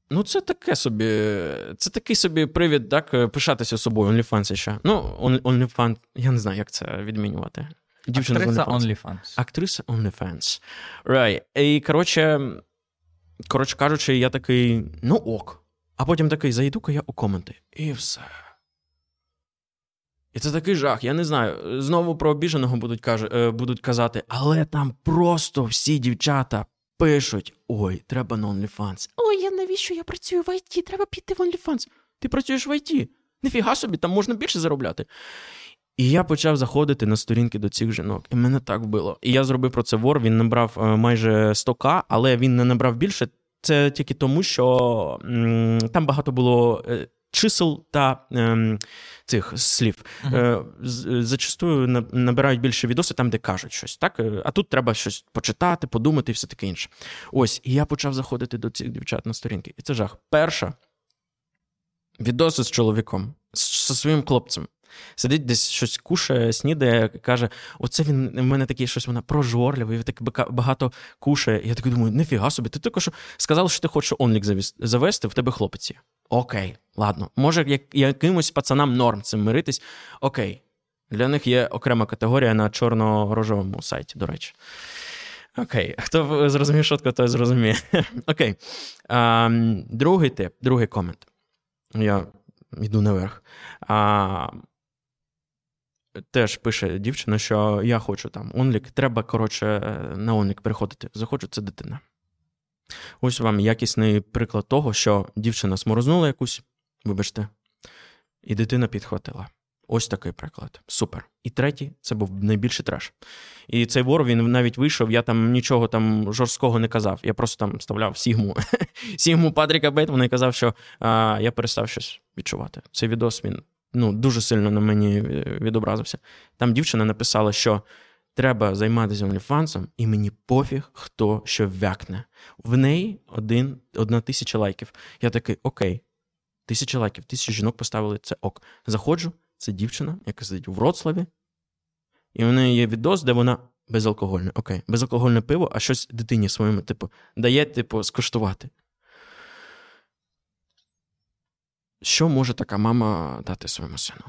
Ну, це таке собі, це такий собі привід, так, пишатися собою, OnlyFans ще. Ну, OnlyFans, я не знаю, як це відмінювати. Дівчина Актриса OnlyFans. Актриса OnlyFans. Right. І коротше, коротше кажучи, я такий, ну ок. А потім такий, зайду-ка я у коменти. І все. І це такий жах. Я не знаю. Знову про обіженого будуть каж... Е, будуть казати, але там просто всі дівчата пишуть: ой, треба на OnlyFans. Ой, я навіщо я працюю в IT? Треба піти в OnlyFans. Ти працюєш в IT. Нефіга собі, там можна більше заробляти. І я почав заходити на сторінки до цих жінок, і мене так вбило. І я зробив про це вор. Він набрав е, майже 100к, але він не набрав більше. Це тільки тому, що м- там багато було е, чисел та ем, цих слів. Мгм. Е, зачастую набирають більше відоси там, де кажуть щось. Так? Е, А тут треба щось почитати, подумати і все таке інше. Ось, і я почав заходити до цих дівчат на сторінки. І це жах. Перша відоси з чоловіком, з, зі своїм хлопцем. Сидить десь щось кушає, снідає, каже: Оце він в мене такий щось вона прожорливий, він так багато кушає. Я такий думаю, нефіга собі, ти тільки що сказав, що ти хочеш онлік завести, в тебе хлопець. Окей, ладно. Може, як, якимось пацанам норм цим миритись. Окей. Для них є окрема категорія на чорно-рожовому сайті, до речі. Окей, хто зрозумів шутку, той зрозуміє. Окей. А, другий тип, другий комент. Я йду наверх. А, теж пише дівчина, що я хочу там онлік, треба, коротше, на онлік приходити. Захочу, це дитина. Ось вам якісний приклад того, що дівчина сморознула якусь, вибачте, і дитина підхватила. Ось такий приклад. Супер. І третій це був найбільший треш. І цей вор він навіть вийшов, я там нічого там жорсткого не казав. Я просто там вставляв сігму, сігму Патріка Бейтмана і казав, що а, я перестав щось відчувати. Цей відос він ну, дуже сильно на мені е, відобразився. Там дівчина написала, що треба займатися OnlyFans, і мені пофіг, хто що вякне. В неї один, одна тисяча лайків. Я такий, окей, тисяча лайків, тисяча жінок поставили це ок. Заходжу, це дівчина, яка сидить у Вроцлаві, і в неї є відос, де вона безалкогольне. Окей, безалкогольне пиво, а щось дитині своєму, типу, дає, типу, скуштувати. Що може така мама дати своєму сину?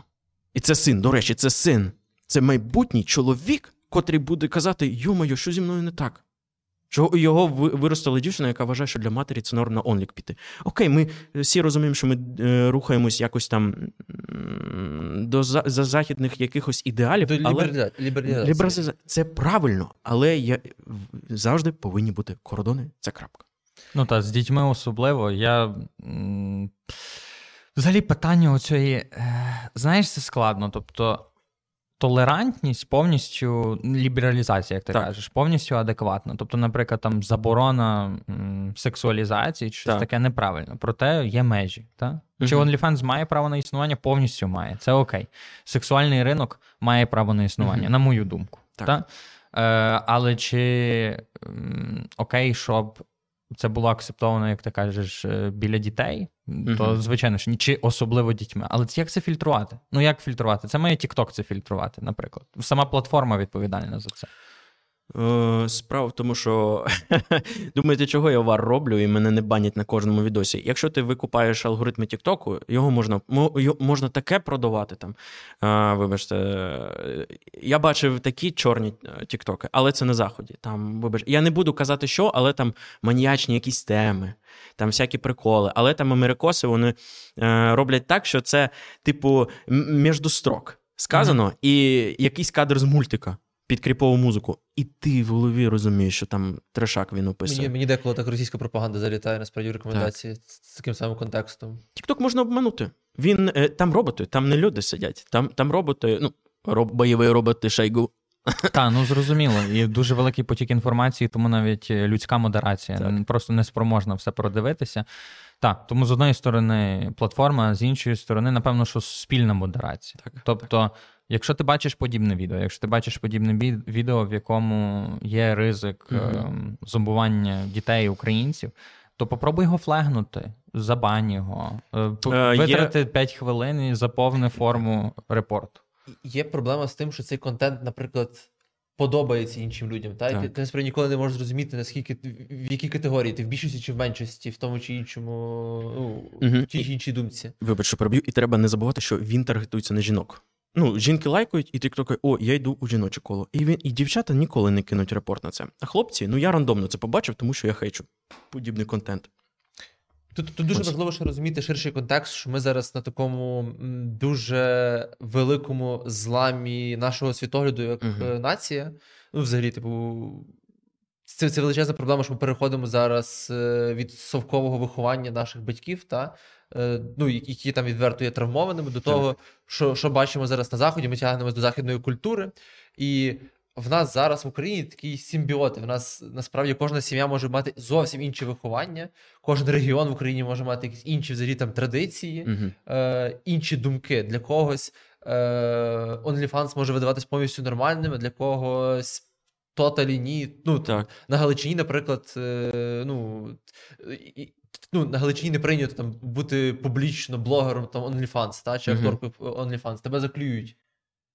І це син, до речі, це син. Це майбутній чоловік, котрий буде казати: Йомаю, що зі мною не так? Що його ви- виростила дівчина, яка вважає, що для матері це норм на онлік піти. Окей, ми всі розуміємо, що ми е, рухаємось якось там до за, за західних якихось ідеалів, До але лібералізації. це правильно, але я, завжди повинні бути кордони. Це крапка. Ну та з дітьми особливо. Я. Взагалі, питання оцієї. е, Знаєш, це складно. Тобто, толерантність повністю лібералізація, як ти Так. кажеш, повністю адекватна. Тобто, наприклад, там заборона м, сексуалізації, чи щось Так. таке неправильно. Проте є межі. Та? Чи Мгм. OnlyFans має право на існування? Повністю має. Це окей. Сексуальний ринок має право на існування, Мгм. на мою думку. Так. Та? Е, але чи окей, щоб це було акцептовано, як ти кажеш, е, біля дітей, то звичайно ж ні, чи особливо дітьми. Але як це фільтрувати? Ну як фільтрувати? Це має TikTok це фільтрувати, наприклад. Сама платформа відповідальна за це. Е, Справа в тому, що думаєте, чого я вар роблю і мене не банять на кожному відосі. Якщо ти викупаєш алгоритми Тіктоку, його можна можна таке продавати там. Е, Вибачте, е, я бачив такі чорні Тіктоки, але це на заході. Там, вибач, я не буду казати, що, але там маніячні якісь теми, там всякі приколи. Але там америкоси вони роблять так, що це, типу, м- між строк сказано, і якийсь кадр з мультика під кріпову музику, і ти в голові розумієш, що там трешак він описує. Мені, мені деколи так російська пропаганда залітає насправді в рекомендації з, з таким самим контекстом. Тікток можна обманути. Він е, там роботи, там не люди сидять. Там, там роботи, ну, роб, бойові роботи Шайгу. Так, ну зрозуміло. І дуже великий потік інформації, тому навіть е, людська модерація Так. просто не спроможна все продивитися. Так, тому з одної сторони платформа, а з іншої сторони, напевно, що спільна модерація. Так, тобто, якщо ти бачиш подібне відео, якщо ти бачиш подібне відео, в якому є ризик ем, зомбування дітей українців, то попробуй його флегнути, забань його, е, Е, є- витрати 5 хвилин і заповни форму репорту. Є проблема з тим, що цей контент, наприклад, подобається іншим людям. Та? Так. ти насправді ніколи не можеш зрозуміти, наскільки в якій категорії ти в більшості чи в меншості, в тому чи іншому, ну, Мгм. в тій чи іншій думці. Вибач, що переб'ю, і треба не забувати, що він таргетується на жінок. Ну, жінки лайкають, і тікток каже, о, я йду у жіноче коло. І він і дівчата ніколи не кинуть репорт на це. А хлопці, ну я рандомно це побачив, тому що я хейчу подібний контент. Тут, тут дуже Ось. важливо ще розуміти ширший контекст, що ми зараз на такому дуже великому зламі нашого світогляду як е, нація. Ну, взагалі, типу, це, це величезна проблема, що ми переходимо зараз е, від совкового виховання наших батьків, та, ну, які там відверто є травмованими, до того, що, що бачимо зараз на Заході, ми тягнемось до західної культури. І в нас зараз в Україні такі симбіоти. В нас насправді кожна сім'я може мати зовсім інше виховання, кожен регіон в Україні може мати якісь інші взагалі там традиції, е, інші думки. Для когось е, OnlyFans може видаватись повністю нормальним, для когось тоталі ні. Ну, Так. на Галичині, наприклад, е, ну, ну, на Галичині не прийнято там бути публічно блогером там OnlyFans, та, чи акторкою OnlyFans. Тебе заклюють.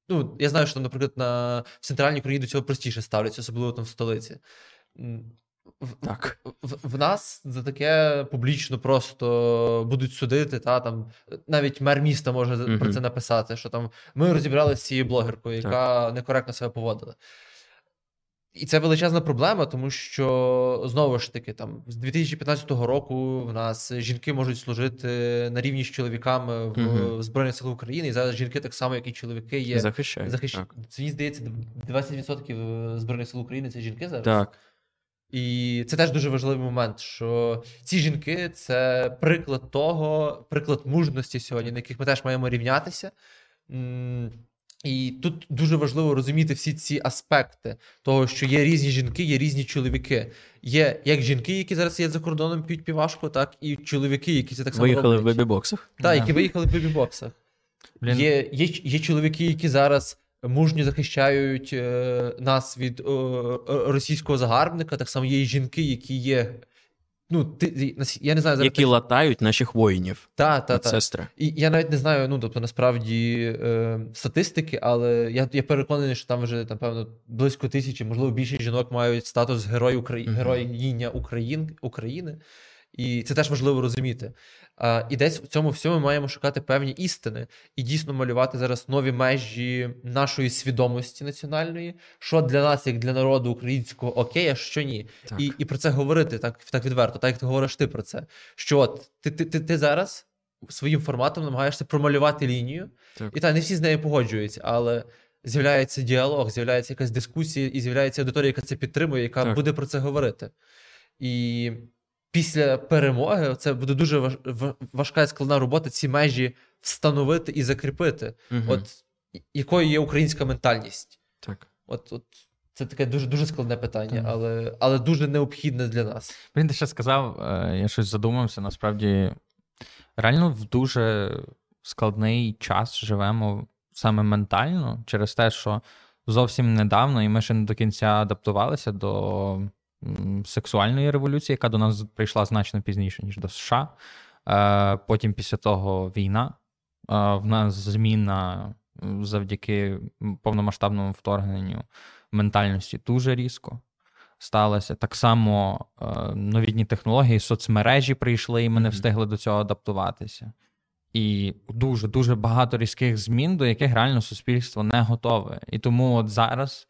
Ну, я знаю, що, там, наприклад, на в центральній Україні до цього простіше ставляться, особливо там в столиці. В, Так. в, в нас за таке публічно просто будуть судити, та там навіть мер міста може за- про це написати, що там ми розібралися з цією блогеркою, яка некоректно себе поводила. І це величезна проблема, тому що знову ж таки, там з 2015 року в нас жінки можуть служити на рівні з чоловіками в Мгм. Збройних сил України. І зараз жінки, так само, як і чоловіки, є Захищають. захищ... Так. Мені здається, 20% Збройних сил України це жінки зараз. так. І це теж дуже важливий момент, що ці жінки це приклад того, приклад мужності сьогодні, на яких ми теж маємо рівнятися. І тут дуже важливо розуміти всі ці аспекти того, що є різні жінки, є різні чоловіки. Є як жінки, які зараз є за кордоном, п'ють півашку, так і чоловіки, які це так само Виїхали в роблять. бебі-боксах. Так, які виїхали в бебі-боксах. Блін, Є, є, є чоловіки, які зараз мужньо захищають е, нас від е, е, російського загарбника. Так само є і жінки, які є. Ну, ти, я не знаю, зараз. Які латають наших воїнів. Та, та, та. Сестри. І я навіть не знаю, ну тобто насправді е, статистики, але я, я переконаний, що там вже напевно близько тисячі, можливо, більше жінок мають статус герой Украї... Мгм. героїня Україн... України. І це теж важливо розуміти. А, і десь в цьому всьому ми маємо шукати певні істини і дійсно малювати зараз нові межі нашої свідомості національної, що для нас, як для народу українського, окей, а що ні. Так. І, і про це говорити так, так відверто, так як ти говориш ти про це. Що от ти, ти, ти, ти зараз своїм форматом намагаєшся промалювати лінію, Так. і так, не всі з нею погоджуються, але з'являється діалог, з'являється якась дискусія, і з'являється аудиторія, яка це підтримує, яка Так. буде про це говорити. І після перемоги це буде дуже важка і складна робота ці межі встановити і закріпити. Мгм. От якою є українська ментальність? Так. От, от це таке дуже дуже складне питання, Так. але, але дуже необхідне для нас. Блін, ти ще сказав, е, я щось задумався. Насправді, реально в дуже складний час живемо саме ментально, через те, що зовсім недавно, і ми ще не до кінця адаптувалися до сексуальної революції, яка до нас прийшла значно пізніше, ніж до США. Е, Потім після того війна. Е, В нас зміна завдяки повномасштабному вторгненню ментальності дуже різко сталося. Так само е, новітні технології, соцмережі прийшли, і ми не встигли до цього адаптуватися. І дуже дуже багато різких змін, до яких реально суспільство не готове. І тому от зараз,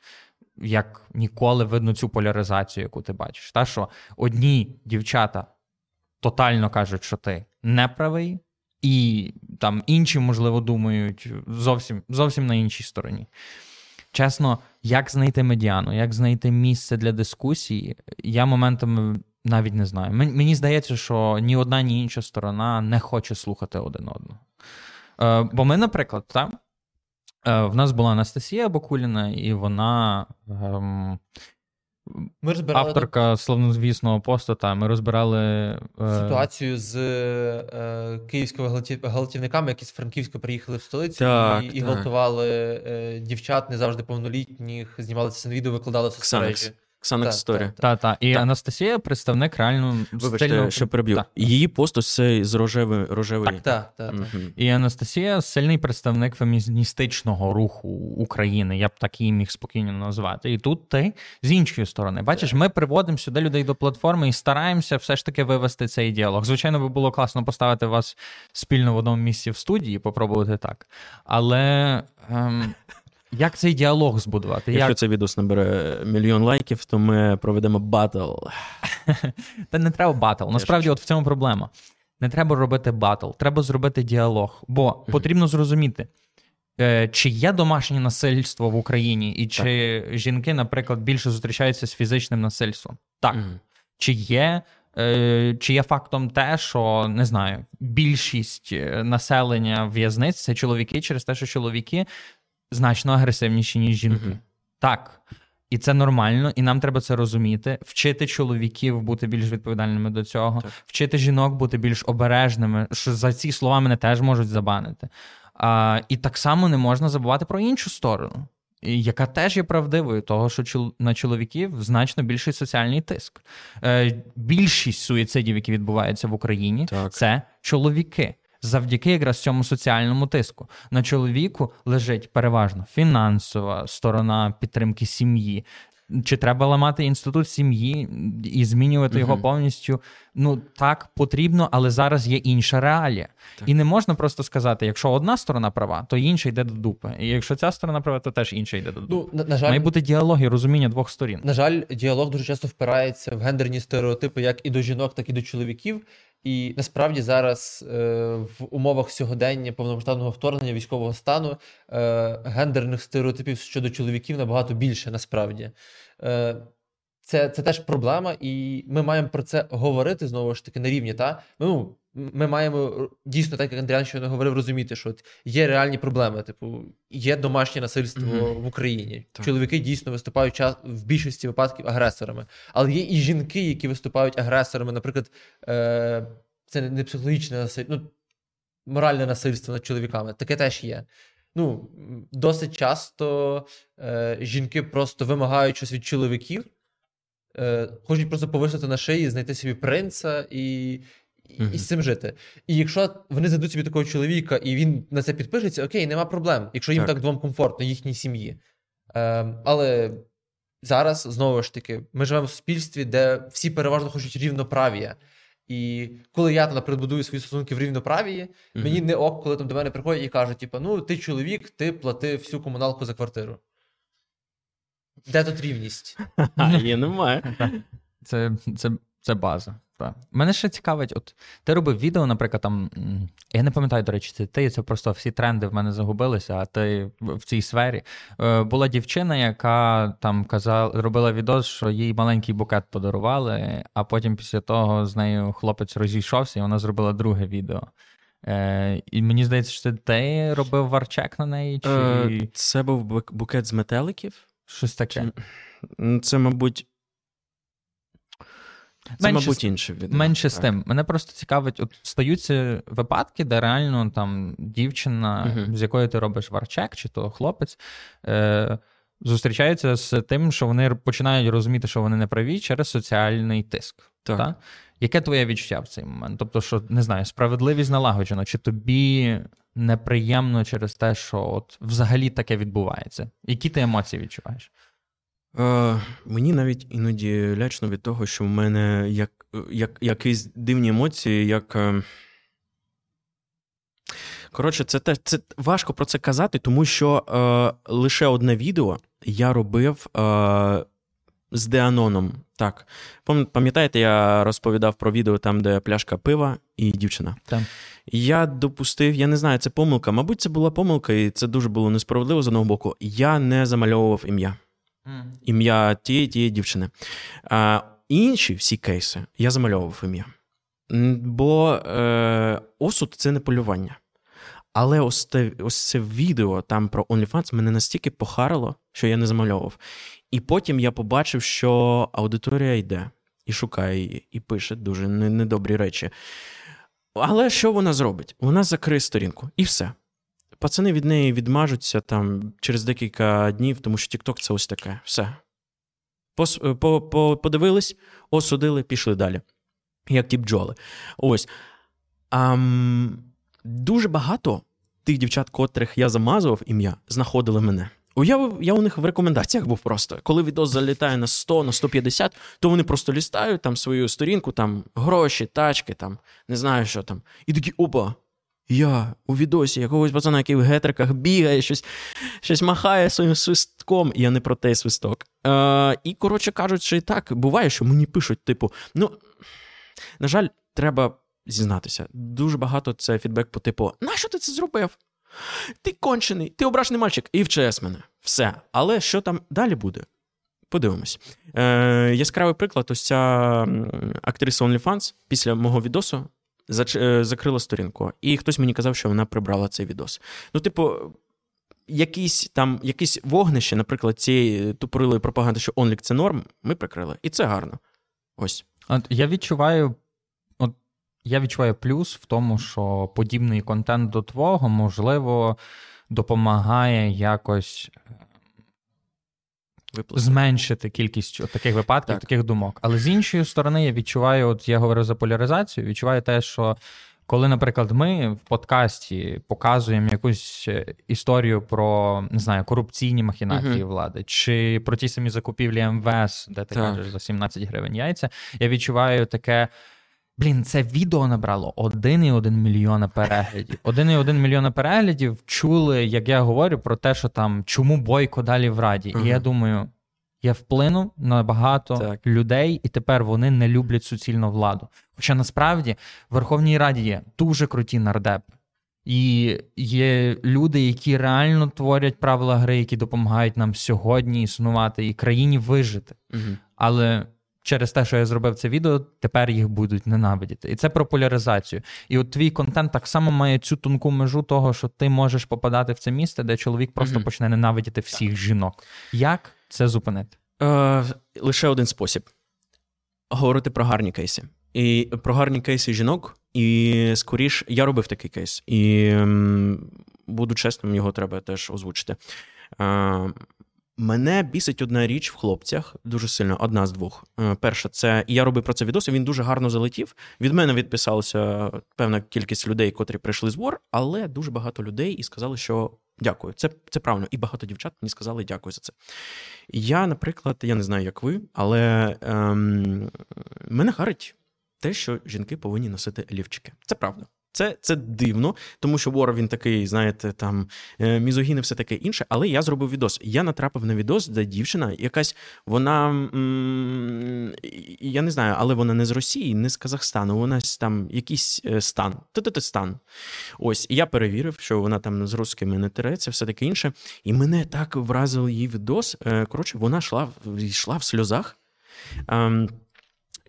як ніколи, видно цю поляризацію, яку ти бачиш. Та що одні дівчата тотально кажуть, що ти неправий, і там інші, можливо, думають зовсім, зовсім на іншій стороні. Чесно, як знайти медіану, як знайти місце для дискусії, я моментами навіть не знаю. Мені здається, що ні одна, ні інша сторона не хоче слухати один одного. Е, бо ми, наприклад, там. Е, В нас була Анастасія Бакуліна, і вона ем, Ми розбирали авторка славнозвісного посту. Та ми розбирали е, ситуацію з е, київськими галтівниками, які з Франківська приїхали в столицю Так, і, і так. гвалтували е, дівчат, не завжди повнолітніх, знімалися це на відео, викладали в соцмережі. Так, Та, та. І Так. Анастасія представник реально Вибачте, стильного- що переб'ю. Так. Її пост ось цей з рожевий. рожевий. Так, так, так. Мгм. І Анастасія сильний представник феміністичного руху України. Я б так її міг спокійно назвати. І тут ти з іншої сторони. Бачиш, ми приводимо сюди людей до платформи і стараємося все ж таки вивести цей діалог. Звичайно, би було класно поставити вас спільно в одному місці в студії, попробувати так. Але ем, як цей діалог збудувати? Якщо Як... це відео набере мільйон лайків, то ми проведемо батл. Та не треба батл. Насправді, от в цьому проблема. Не треба робити батл, треба зробити діалог. Бо потрібно зрозуміти, е, чи є домашнє насильство в Україні, і чи жінки, наприклад, більше зустрічаються з фізичним насильством. Так. Чи є. е, Чи є фактом те, що не знаю, більшість е, населення в'язниць це чоловіки через те, що чоловіки значно агресивніші, ніж жінки. Мгм. Так. І це нормально, і нам треба це розуміти, вчити чоловіків бути більш відповідальними до цього, Так. вчити жінок бути більш обережними, що за ці слова мене теж можуть забанити. А, І так само не можна забувати про іншу сторону, яка теж є правдивою, того, що чол- на чоловіків значно більший соціальний тиск. Е, Більшість суїцидів, які відбуваються в Україні, Так. це чоловіки. Завдяки якраз цьому соціальному тиску на чоловіку лежить переважно фінансова сторона підтримки сім'ї. Чи треба ламати інститут сім'ї і змінювати його повністю? Ну так потрібно, але зараз є інша реалія. Так. І не можна просто сказати, якщо одна сторона права, то інша йде до дупи. І якщо ця сторона права, то теж інша йде до дупи. Ну, на, на жаль, Має бути діалог і розуміння двох сторін. На жаль, діалог дуже часто впирається в гендерні стереотипи як і до жінок, так і до чоловіків. І насправді зараз е, в умовах сьогодення повномасштабного вторгнення військового стану е, гендерних стереотипів щодо чоловіків набагато більше насправді. Е, це, це теж проблема, і ми маємо про це говорити знову ж таки на рівні. Та? Ну, ми маємо дійсно, так як Андріан щойно говорив, розуміти, що є реальні проблеми. Типу, є домашнє насильство Мгм. в Україні. Так. Чоловіки дійсно виступають ча- в більшості випадків агресорами. Але є і жінки, які виступають агресорами. Наприклад, е- це не- не психологічне насильство, ну, моральне насильство над чоловіками. Таке теж є. Ну, досить часто е- жінки просто вимагають щось від чоловіків, е- хочуть просто повисити на шиї, знайти собі принца і. І, з цим жити. І якщо вони знайдуть собі такого чоловіка, і він на це підпишеться, окей, нема проблем, якщо їм Так. так, двом комфортно, їхній сім'ї. Ем, але зараз знову ж таки, ми живемо в суспільстві, де всі переважно хочуть рівноправ'я. І коли я, наприклад, будую свої стосунки в рівноправії, Мгм. мені не ок, коли там до мене приходять і кажуть, типу, ну ти чоловік, ти плати всю комуналку за квартиру. Де тут рівність? Є, немає. Це, це, це база. Так. Мене ще цікавить, от ти робив відео, наприклад, там. Я не пам'ятаю, до речі, це ти, це просто всі тренди в мене загубилися, а ти в, цій сфері. Е, була дівчина, яка там казала, робила відео, що їй маленький букет подарували, а потім після того з нею хлопець розійшовся, і вона зробила друге відео. Е, і мені здається, що ти робив варчек на неї, чи Е, Це був букет з метеликів. щось таке. Це, мабуть. Це, Менше мабуть, інше відео. Менше з тим. Мене просто цікавить, от стаються випадки, де реально там дівчина, Мгм. з якою ти робиш варчек, чи то хлопець, е, зустрічається з тим, що вони починають розуміти, що вони не праві через соціальний тиск. Так. Та? Яке твоє відчуття в цей момент? Тобто, що не знаю, справедливість налагоджена, чи тобі неприємно через те, що от взагалі таке відбувається? Які ти емоції відчуваєш? Е, мені навіть іноді лячно від того, що в мене як, як, якісь дивні емоції, як. е, Коротше, це, те- це важко про це казати, тому що е, лише одне відео я робив е, з Деаноном. Так. Пам'ятаєте, я розповідав про відео там, де пляшка пива і дівчина. Так. Я допустив, я не знаю, це помилка. Мабуть, це була помилка, і це дуже було несправедливо з одного боку. Я не замальовував ім'я ім'я тієї тієї дівчини. А інші всі кейси я замальовував ім'я. Бо е, осуд це не полювання. Але ось те, ось це відео там про OnlyFans мене настільки похарило, що я не замальовував. І потім я побачив, що аудиторія йде і шукає її, і пише дуже недобрі речі. Але що вона зробить? Вона закриє сторінку, і все. Пацани від неї відмажуться там через декілька днів, тому що TikTok це ось таке. Все. Е, по, по, подивились, осудили, пішли далі. Як ті бджоли. Ось. Ам, дуже багато тих дівчат, котрих я замазував ім'я, знаходили мене. Уявив, я у них в рекомендаціях був просто. Коли відео залітає на 100, на 150, то вони просто лістають там свою сторінку, там гроші, тачки, там, не знаю, що там. І такі, опа, я у відосі якогось пацана, який в гетриках бігає, щось, щось махає своїм свистком. Я не про той свисток. Е, і, коротше кажучи, і так буває, що мені пишуть, типу, ну, на жаль, треба зізнатися. Дуже багато це фідбек по типу: нащо ти це зробив? Ти кончений, ти ображений мальчик, і в ЧС мене. Все. Але що там далі буде? Подивимось. Е, яскравий приклад: ось ця актриса OnlyFans після мого відосу зач- е, закрила сторінку. І хтось мені казав, що вона прибрала цей відос. Ну, типу, якісь там якісь вогнище, наприклад, цієї тупорилої пропаганди, що онлік це норм, ми прикрили. І це гарно. Ось. От я відчуваю. Я відчуваю плюс в тому, що подібний контент до твого, можливо, допомагає якось Виплати. зменшити кількість от таких випадків, Так. таких думок. Але з іншої сторони, я відчуваю, от я говорив за поляризацію, відчуваю те, що коли, наприклад, ми в подкасті показуємо якусь е, історію про не знаю, корупційні махінації Мгм. влади, чи про ті самі закупівлі МВС, де ти Так. кажеш за 17 гривень яйця, я відчуваю таке. Блін, це відео набрало 1,1 мільйона переглядів. 1,1 мільйона переглядів чули, як я говорю, про те, що там чому бойко далі в раді. Ага. І я думаю, я вплинув на багато Так. людей, і тепер вони не люблять суцільну владу. Хоча насправді в Верховній Раді є дуже круті нардепи. І є люди, які реально творять правила гри, які допомагають нам сьогодні існувати і країні вижити. Угу. Але через те, що я зробив це відео, тепер їх будуть ненавидіти. І це про поляризацію. І от твій контент так само має цю тонку межу того, що ти можеш попадати в це місце, де чоловік просто Мгм. почне ненавидіти всіх жінок. Як це зупинити? Е, лише один спосіб: говорити про гарні кейси. І про гарні кейси жінок. І скоріш, я робив такий кейс. І м, буду чесним, його треба теж озвучити. Мене бісить одна річ в хлопцях дуже сильно, одна з двох. Е, Перша, це я робив про це відос, і він дуже гарно залетів. Від мене відписалося певна кількість людей, котрі прийшли з вор, але дуже багато людей і сказали, що дякую. Це, це правильно. І багато дівчат мені сказали дякую за це. Я, наприклад, я не знаю, як ви, але ем, мене харить те, що жінки повинні носити лівчики. Це правда. Це, це дивно, тому що Вор він такий, знаєте, там е, мізогін і все таке інше. Але я зробив відос. Я натрапив на відос, де дівчина, якась вона я не знаю, але вона не з Росії, не з Казахстану. Вона там якийсь е, стан. Та-та-та стан. Ось я перевірив, що вона там з русскими не тереться, все таке інше. І мене так вразив її відос. Е, Коротше, вона йшла, йшла в сльозах.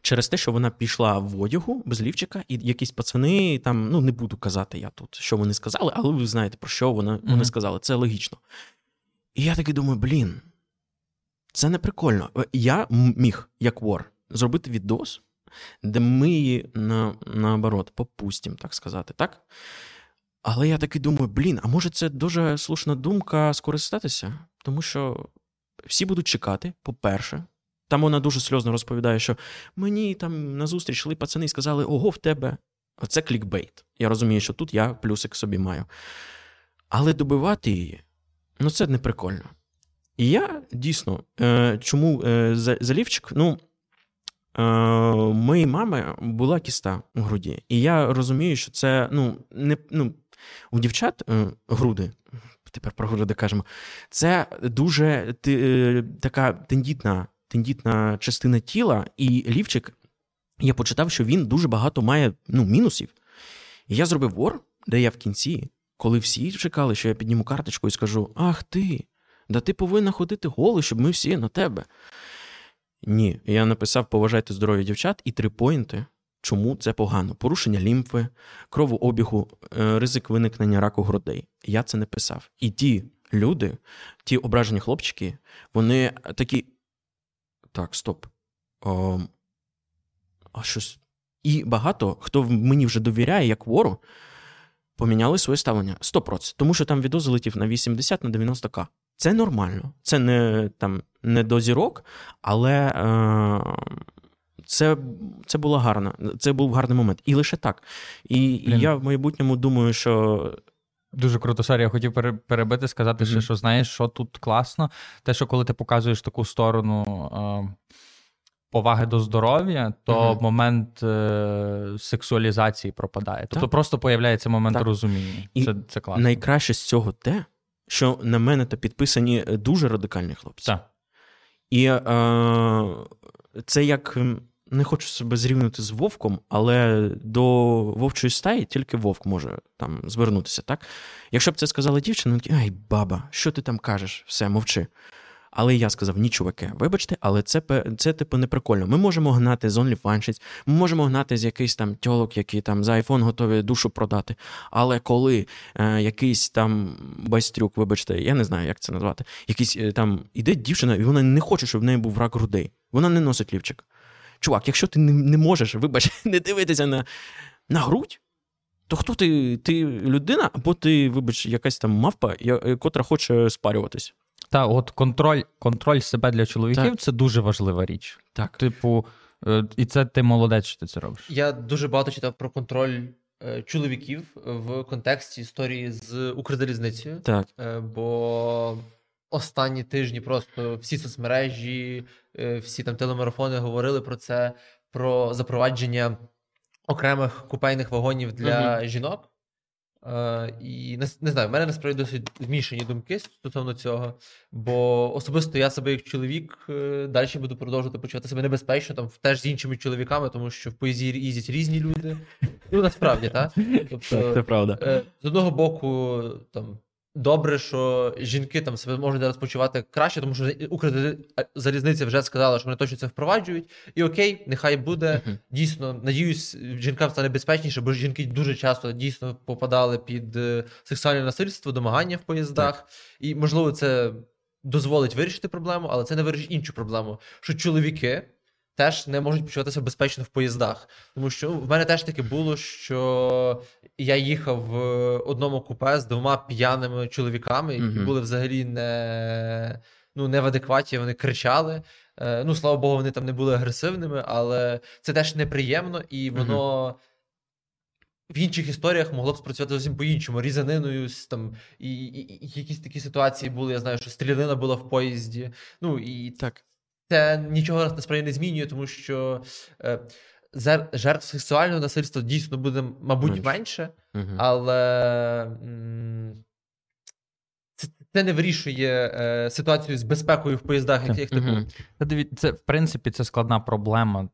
Через те, що вона пішла в одягу без лівчика, і якісь пацани там, ну не буду казати я тут, що вони сказали, але ви знаєте, про що вони, вони Мгм. сказали. Це логічно. І я такий думаю, блін, це не прикольно. Е, Я міг, як вор, зробити відос, де ми її на, наоборот попустимо, так сказати, так? Але я такий думаю, блін, а може це дуже слушна думка скористатися? Тому що всі будуть чекати, по-перше. Там вона дуже сльозно розповідає, що мені там на зустріч йшли пацани і сказали: ого, в тебе. Це клікбейт. Я розумію, що тут я плюсик собі маю. Але добивати її, ну це не прикольно. І я дійсно, е, чому е, залівчик? Ну, е, моїй мами була кіста у груді. І я розумію, що це ну, не, ну, у дівчат е, груди, тепер про груди кажемо, це дуже ти, е, така тендітна, тендітна частина тіла, і лівчик, я почитав, що він дуже багато має ну, мінусів. І я зробив вор, де я в кінці, коли всі чекали, що я підніму карточку і скажу: Ах ти, да ти повинна ходити голий, щоб ми всі на тебе. Ні, я написав поважайте здоров'я дівчат і три поінти. Чому це погано? Порушення лімфи, кровообігу, е, ризик виникнення раку грудей. Я це не писав. І ті люди, ті ображені хлопчики, вони такі. Так, стоп. О, а щось. І багато хто мені вже довіряє, як автору, поміняли своє ставлення 100%. Тому що там відео залетів на 80 на 90к. Це нормально. Це не там не до зірок, але е, це, це було гарно. Це був гарний момент. І лише так. І, і я в майбутньому думаю, що Дуже круто, sorry, я хотів перебити, сказати, ще, що знаєш, що тут класно. Те, що коли ти показуєш таку сторону е, поваги до здоров'я, то Мгм. момент е, сексуалізації пропадає. Тобто Так. просто появляється момент Так. розуміння. І Це, це класно. найкраще з цього те, що на мене то підписані дуже радикальні хлопці. Так. І е, це як не хочу себе зрівнути з вовком, але до вовчої стаї тільки вовк може там звернутися, так? Якщо б це сказала дівчина, така, ай, баба, що ти там кажеш? Все, мовчи. Але я сказав: ні, чуваки, вибачте, але це це типу не прикольно. Ми можемо гнати з OnlyFans, ми можемо гнати з якийсь там тьолок, які там за айфон готові душу продати. Але коли е, якийсь там байстрюк, вибачте, я не знаю, як це назвати, якийсь е, там іде дівчина, і вона не хоче, щоб в неї був рак грудей. Вона не носить лівчик. Чувак, якщо ти не, не можеш, вибач, не дивитися на, на грудь. То хто ти? Ти людина, або ти, вибач, якась там мавпа, котра хоче спарюватись? Та, от контроль контроль себе для чоловіків так. це дуже важлива річ. Так. Типу, е, і це ти молодець, що ти це робиш. Я дуже багато читав про контроль е, чоловіків в контексті історії з Укрзалізницею. Так. Е, бо останні тижні просто всі соцмережі, всі там телемарафони говорили про це, про запровадження окремих купейних вагонів для uh жінок. Е, І не, не знаю, в мене насправді досить змішані думки стосовно цього. Бо особисто я себе як чоловік е, далі буду продовжувати почувати себе небезпечно, там теж з іншими чоловіками, тому що в поезії їздять різні люди. Ну насправді, так? Тобто, Це правда. Е, з одного боку, там Добре, що жінки там себе можуть зараз почувати краще, тому що Укрзалізниця вже сказала, що вони точно це впроваджують. І окей, нехай буде. Uh-huh. Дійсно, надіюсь, жінкам стане безпечніше, бо жінки дуже часто дійсно попадали під е, сексуальне насильство, домагання в поїздах. Так. І можливо, це дозволить вирішити проблему, але це не вирішить іншу проблему. Що чоловіки теж не можуть почуватися безпечно в поїздах. Тому що в мене теж таке було, що я їхав в одному купе з двома п'яними чоловіками, які mm були взагалі не ну, не в адекваті, вони кричали. Е, ну, слава Богу, вони там не були агресивними, але це теж неприємно і воно. mm В інших історіях могло б спрацювати зовсім по-іншому. Різаниною там і, і, і якісь такі ситуації були. Я знаю, що стрілянина була в поїзді. Ну і так це нічого насправді не змінює, тому що е, жертв сексуального насильства дійсно буде, мабуть, менше, менше угу. але м- це, це не вирішує е, ситуацію з безпекою в поїздах, як, як угу. Це, це, в принципі, це складна проблема.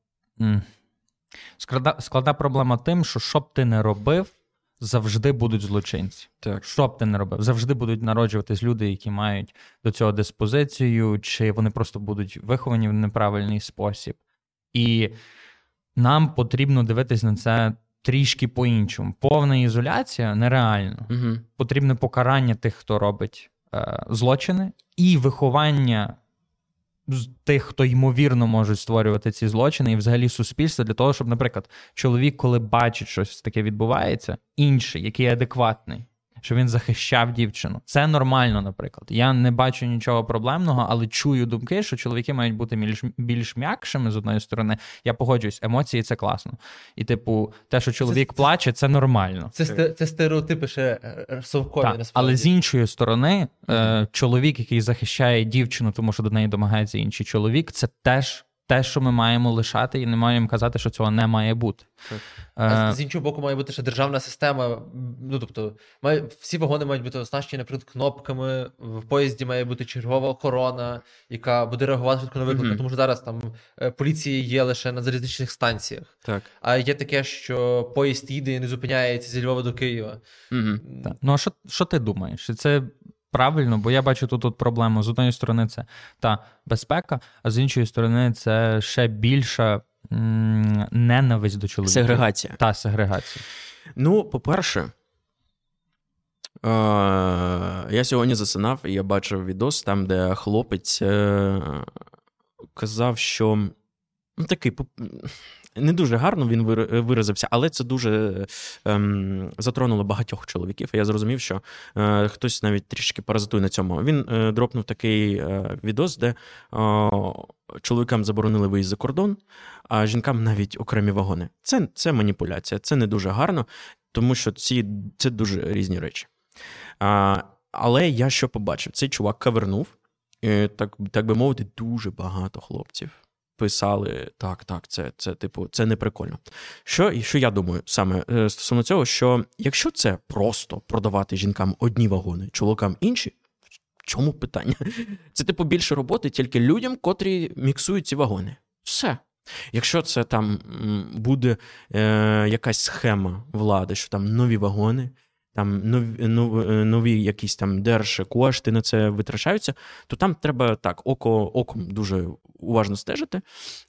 Складна, складна проблема тим, що що б ти не робив завжди будуть злочинці. Так. Що б ти не робив? Завжди будуть народжуватись люди, які мають до цього диспозицію, чи вони просто будуть виховані в неправильний спосіб. І нам потрібно дивитись на це трішки по-іншому. Повна ізоляція нереально. Угу. Потрібне покарання тих, хто робить е, злочини, і виховання тих, хто ймовірно можуть створювати ці злочини, і взагалі суспільство для того, щоб, наприклад, чоловік, коли бачить щось таке відбувається, інший, який адекватний, що він захищав дівчину. Це нормально, наприклад. Я не бачу нічого проблемного, але чую думки, що чоловіки мають бути більш більш м'якшими з одної сторони. Я погоджуюсь, емоції це класно. І, типу, те, що чоловік це, плаче, це нормально. Це це стереотипи ще е, е, совкові, так, насправді. Але з іншої сторони, е, чоловік, який захищає дівчину, тому що до неї домагається інший чоловік, це теж те, що ми маємо лишати, і не маємо казати, що цього не має бути. А З іншого боку, має бути ще державна система. Ну тобто, має, всі вагони мають бути оснащені, наприклад, кнопками. В поїзді має бути чергова охорона, яка буде реагувати швидко на виклики. Mm-hmm. Тому що зараз там е, поліції є лише на залізничних станціях. Так. А є таке, що поїзд їде і не зупиняється зі Львова до Києва. Mm-hmm. Так. Ну а що що ти думаєш? Це правильно, бо я бачу тут, тут проблему. З однієї сторони, це та безпека, а з іншої сторони, це ще більша м- ненависть до чоловіка. Сегрегація. Та сегрегація. Ну, по-перше, е- я сьогодні засинав і я бачив відос там, де хлопець е- казав, що. Ну, такий не дуже гарно він виразився, але це дуже ем, затронуло багатьох чоловіків. І я зрозумів, що е, хтось навіть трішки паразитує на цьому. Він е, дропнув такий е, відос, де е, чоловікам заборонили виїзд за кордон, а жінкам навіть окремі вагони. Це це маніпуляція, це не дуже гарно, тому що ці, це дуже різні речі. А, Але я що побачив? Цей чувак кавернув, і, так, так би мовити, дуже багато хлопців писали так, так, це це типу, це не прикольно. Що що я думаю саме е, стосовно цього, що якщо це просто продавати жінкам одні вагони, чоловікам інші, чому питання? Це типу більше роботи тільки людям, котрі міксують ці вагони. Все. Якщо це там буде е, якась схема влади, що там нові вагони, там нові, нові, нові якісь там держкошти на це витрачаються, то там треба так око оком дуже уважно стежити.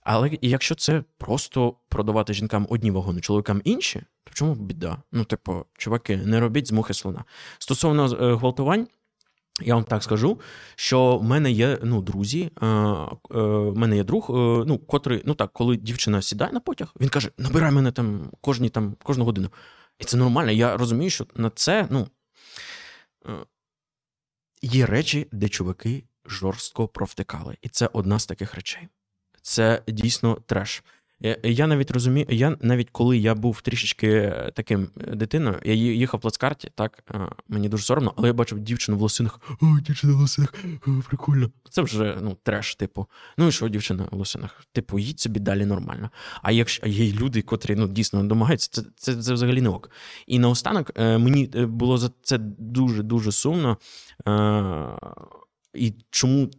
Але якщо це просто продавати жінкам одні вагони, чоловікам інші, то чому біда? Ну, типу, чуваки, не робіть з мухи слона. Стосовно е, гвалтувань. Я вам так скажу, що в мене є ну, друзі, е, е, в мене є друг, е, ну, котрий, ну так, коли дівчина сідає на потяг, він каже: набирай мене там кожні, там, кожну годину. І це нормально. Я розумію, що на це ну, е, є речі, де чуваки жорстко провтикали. І це одна з таких речей. Це дійсно треш. Е, я навіть розумію, я навіть коли я був трішечки е, таким е, дитиною, я їхав в плацкарті, так мені дуже соромно, але я бачив дівчину в лосинах. О, дівчина в лосинах, о, прикольно. Це вже ну, треш, типу. Ну і що, дівчина в лосинах? Типу, їдь собі далі нормально. А якщо є люди, котрі ну, дійсно домагаються, це це, це взагалі не ок. І наостанок мені було за це дуже-дуже сумно. І чому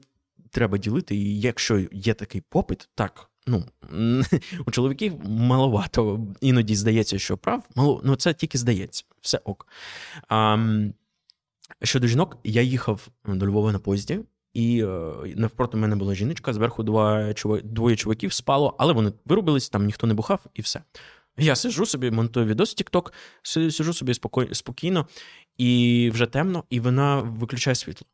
треба ділити? І якщо є такий попит, так ну, у чоловіків маловато. Іноді здається, що прав, мало, ну це тільки здається, все ок. А, Щодо жінок, я їхав до Львова на поїзді, і е, навпроти мене була жіночка, зверху два, двоє чуваків спало, але вони вирубились, там ніхто не бухав, і все. Я сижу собі, монтую відос TikTok, сижу собі спокійно, і вже темно, і вона виключає світло.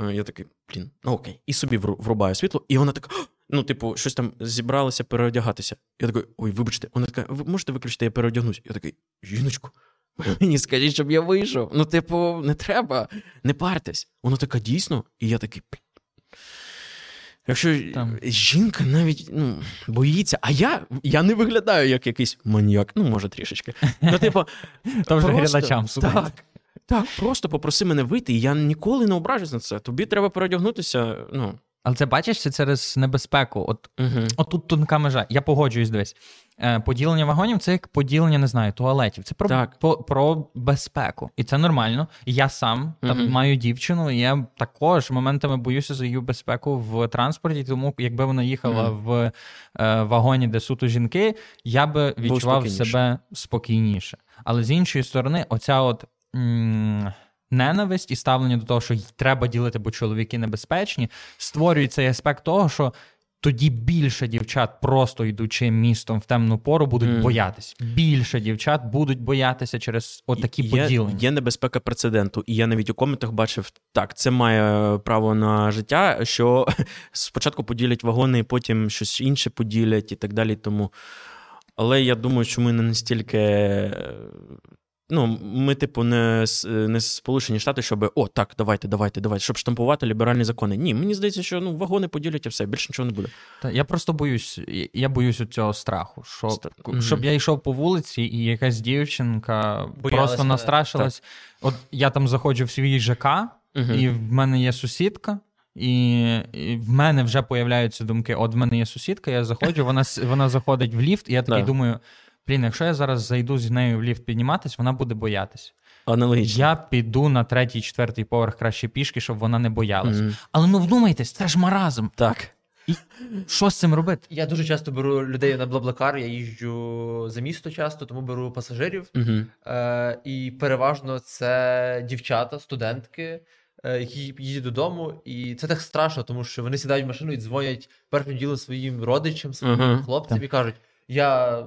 Е, я такий, блін, ну окей. І собі врубаю світло, і вона така: ну, типу, щось там зібралася переодягатися. Я такий, ой, вибачте, вона така, ви можете виключити, я переодягнусь. Я такий, жіночку, мені скажіть, щоб я вийшов. Ну, типу, не треба, не партесь. Вона така дійсно, і я такий. Якщо Там. жінка навіть ну, боїться, а я я не виглядаю як якийсь маніяк, ну, може, трішечки. Ну, типу, То вже глядачам Так, так, просто попроси мене вийти, і я ніколи не ображусь на це. Тобі треба переодягнутися. ну. Але це бачиш це через небезпеку. От угу. от тут тонка межа. Я погоджуюсь дивись. Е, поділення вагонів це як поділення, не знаю, туалетів. Це про так. по, про безпеку. І це нормально. Я сам угу. там маю дівчину, і я також моментами боюся за її безпеку в транспорті. Тому якби вона їхала угу. в е, вагоні, де суто жінки, я би відчував себе спокійніше. Але з іншої сторони, оця от. М- ненависть і ставлення до того, що треба ділити, бо чоловіки небезпечні, створює цей аспект того, що. Тоді більше дівчат, просто йдучи містом в темну пору, будуть mm. боятись. Більше дівчат будуть боятися через отакі є, поділення. Є небезпека прецеденту, і я навіть у коментах бачив так: це має право на життя, що спочатку поділять вагони, потім щось інше поділять і так далі. Тому. Але я думаю, що ми не настільки Ну, ми, типу, не не Сполучені Штати, щоб о, так, давайте, давайте, давайте, щоб штампувати ліберальні закони. Ні, мені здається, що ну вагони поділять і все, більше нічого не буде. Та я просто боюсь, я боюсь цього страху. Що, mm-hmm. Щоб я йшов по вулиці, і якась дівчинка Боялась просто настрашилась. От я там заходжу в свій ЖК, mm-hmm. і в мене є сусідка. І, і в мене вже появляються думки: от в мене є сусідка, я заходжу, вона вона заходить в ліфт, і я такий думаю: Блін, якщо я зараз зайду з нею в ліфт підніматись, вона буде боятись. Аналогічно. Я піду на третій, четвертий поверх краще пішки, щоб вона не боялась. Mm-hmm. Але ну вдумайтесь, це ж маразм. Так. І Що з цим робити? Я дуже часто беру людей на Блаблакар, я їжджу за місто часто, тому беру пасажирів. Uh-huh. Е, І переважно це дівчата, студентки, е, які їдуть додому. І це так страшно, тому що вони сідають в машину і дзвонять першим ділом своїм родичам, своїм uh-huh. хлопцям і кажуть: я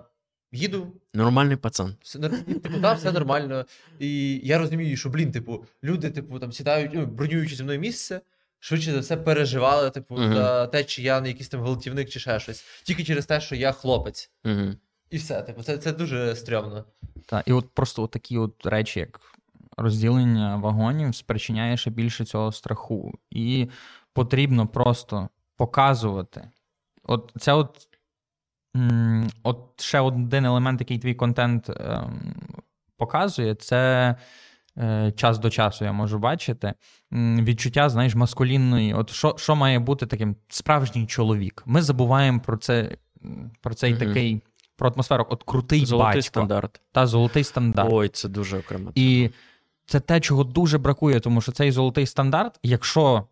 їду. Нормальний пацан. Все типу, да, все нормально. І я розумію, що, блін, типу, люди, типу, там сідають, ну, бронюючи зі мною місце, швидше за все переживали, типу, uh-huh. за те, чи я не якийсь там гвалтівник, чи ще щось. Тільки через те, що я хлопець. Uh-huh. І все, типу, це це дуже стрьомно. Так, і от просто от такі от речі, як розділення вагонів, спричиняє ще більше цього страху. І потрібно просто показувати. От це от От ще один елемент, який твій контент е, показує, це е, час до часу я можу бачити. Відчуття, знаєш, маскулінної. От що що має бути таким справжній чоловік? Ми забуваємо про це, про цей mm такий про атмосферу. От крутий золотий батько. стандарт. Та золотий стандарт. Ой, це дуже окремо. І це те, чого дуже бракує, тому що цей золотий стандарт, якщо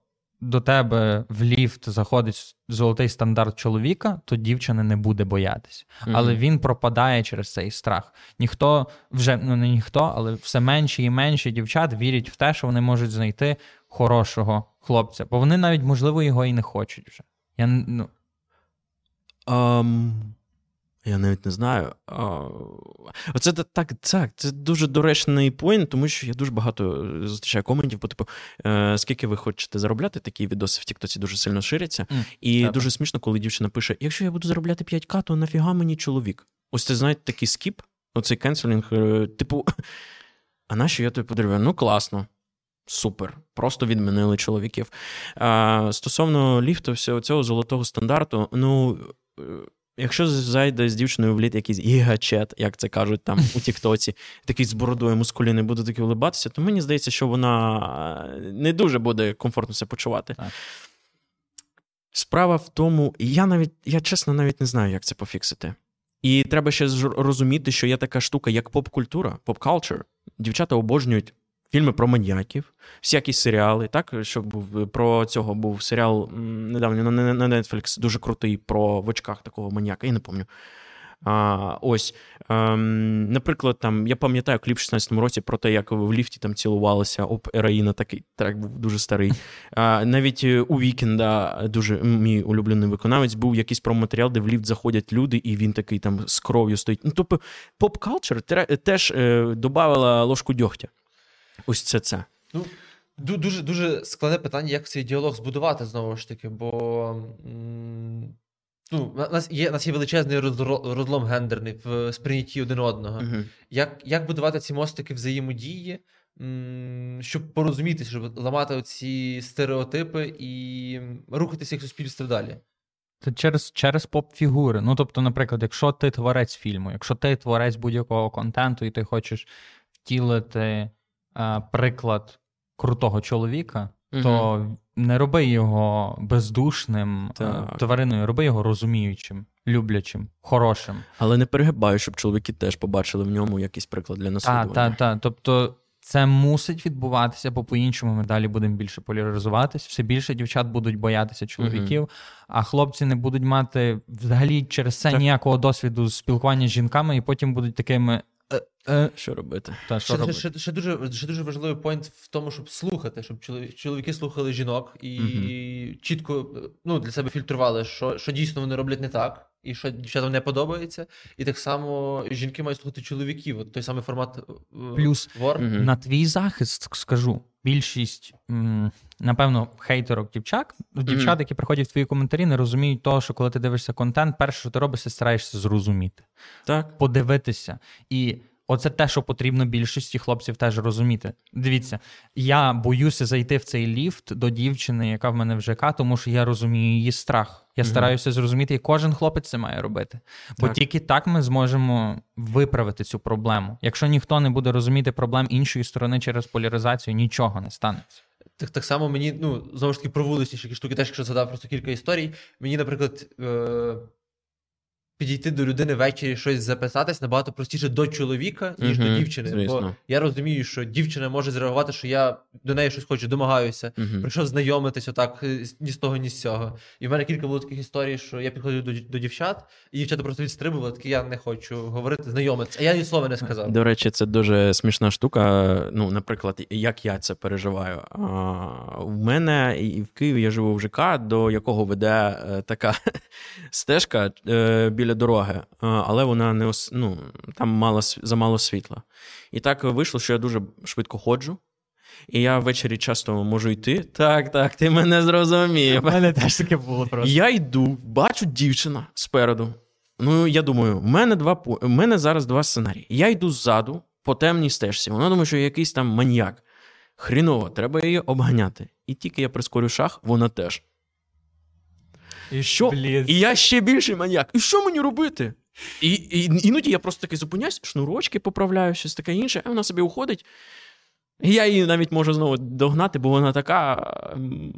до тебе в ліфт заходить золотий стандарт чоловіка, то дівчина не буде боятися. Мгм. Але він пропадає через цей страх. Ніхто вже ну не ніхто, але все менше і менше дівчат вірять в те, що вони можуть знайти хорошого хлопця, бо вони навіть, можливо, його і не хочуть вже. Я ну, Ам, я навіть не знаю. Оце так, так, це дуже доречний point, тому що я дуже багато е, зустрічаю коментів, по типу, е, скільки ви хочете заробляти, такі відоси в Тіктоці дуже сильно ширяться. М, І так. дуже смішно, коли дівчина пише: якщо я буду заробляти 5к, то нафіга мені чоловік? Ось це знаєте, такий skip, оцей cancelling, е, типу, а нащо я тобі подарую? Ну, класно. Супер, просто відмінили чоловіків. А, стосовно ліфту, всього цього золотого стандарту, ну. Якщо зайде з дівчиною в ліфт якийсь gigachad, як це кажуть там у Тіктоці, такий з бородою маскулінний, буде так улибатися, то мені здається, що вона е, не дуже буде комфортно себе почувати. Так. Справа в тому, я навіть, я чесно навіть не знаю, як це пофіксити. І треба ще розуміти, що є така штука, як поп-культура, поп-калчер. Дівчата обожнюють фільми про маньяків, всякі серіали. Так, що був про цього був серіал недавно на, Netflix, дуже крутий про в очках такого маньяка, я не пам'ятаю. А, ось, ем, наприклад, там я пам'ятаю кліп в 16-му році про те, як в ліфті там цілувалися об ероїна, такий трек був дуже старий. А, навіть у Вікенда дуже мій улюблений виконавець був якийсь проматеріал, де в ліфт заходять люди, і він такий там з кров'ю стоїть. Ну, тобто, поп-калчер теж е, додавала ложку дьогтя. Ось це це. Ну, дуже дуже складне питання, як цей діалог збудувати знову ж таки, бо м, ну, у нас є, у нас є величезний розлом гендерний в сприйнятті один одного. Угу. Як, як будувати ці мостики взаємодії, щоб порозумітися, щоб ламати оці стереотипи і рухатися як суспільство далі? Це через, через поп-фігури. Ну, тобто, наприклад, якщо ти творець фільму, якщо ти творець будь-якого контенту, і ти хочеш втілити е, приклад крутого чоловіка, то не роби його бездушним е, Так. твариною, роби його розуміючим, люблячим, хорошим. Але не перегибаю, щоб чоловіки теж побачили в ньому якийсь приклад для Так, наслідування. так, так. Тобто. Це мусить відбуватися, бо по-іншому ми далі будемо більше поляризуватись. Все більше дівчат будуть боятися чоловіків, а хлопці не будуть мати взагалі через це Так. ніякого досвіду спілкування з жінками, і потім будуть такими. Е, е, Що робити? та, що Ще, робити? ще, ще, дуже, ще дуже важливий поінт в тому, щоб слухати, щоб чолові- чоловіки слухали жінок і чітко ну, для себе фільтрували, що, що дійсно вони роблять не так, і що дівчатам не подобається. І так само жінки мають слухати чоловіків. От той самий формат е, Плюс вор. Угу. На твій захист скажу, більшість, напевно, хейтерок дівчат, дівчат, які приходять в твої коментарі, не розуміють того, що коли ти дивишся контент, перше, що ти робиш, ти стараєшся зрозуміти, Так. подивитися. І оце те, що потрібно більшості хлопців теж розуміти. Дивіться, я боюся зайти в цей ліфт до дівчини, яка в мене в ЖК, тому що я розумію її страх. Я Мгм. стараюся зрозуміти, і кожен хлопець це має робити. Бо Так. тільки так ми зможемо виправити цю проблему. Якщо ніхто не буде розуміти проблем іншої сторони через поляризацію, нічого не станеться. Так, так само мені, ну, знову ж таки, про вуличні штуки, теж якщо згадав просто кілька історій. Мені, наприклад, е- підійти до людини ввечері щось записатись набагато простіше до чоловіка, ніж до Мгм, дівчини. Бо я розумію, що дівчина може зреагувати, що я до неї щось хочу, домагаюся. Мгм. Прийшов знайомитись отак е, ні з того, ні з цього. І в мене кілька було таких історій, що я підходив до, до дівчат, і дівчата просто відстрибували, такі я не хочу говорити, знайомитися. А я ні слова не сказав. До речі, це дуже смішна штука. Ну, наприклад, як я це переживаю. А, в мене і в Києві я живу в ЖК, до якого веде е, така стежка е, біля дороги, але вона не ос... ну, там мало, замало світла. І так вийшло, що я дуже швидко ходжу. І я ввечері часто можу йти. Так, так, ти мене зрозумів. мене теж таке було просто. Я йду, бачу дівчина спереду. Ну, я думаю, в мене два в мене зараз два сценарії. Я йду ззаду по темній стежці. Вона думає, що я якийсь там маньяк. Хріново, треба її обганяти. І тільки я прискорю шаг, вона теж. І Що? Блін. І я ще більший маньяк. І що мені робити? І, і іноді я просто таки зупиняюсь, шнурочки поправляю, щось таке інше, а вона собі уходить. І я її навіть можу знову догнати, бо вона така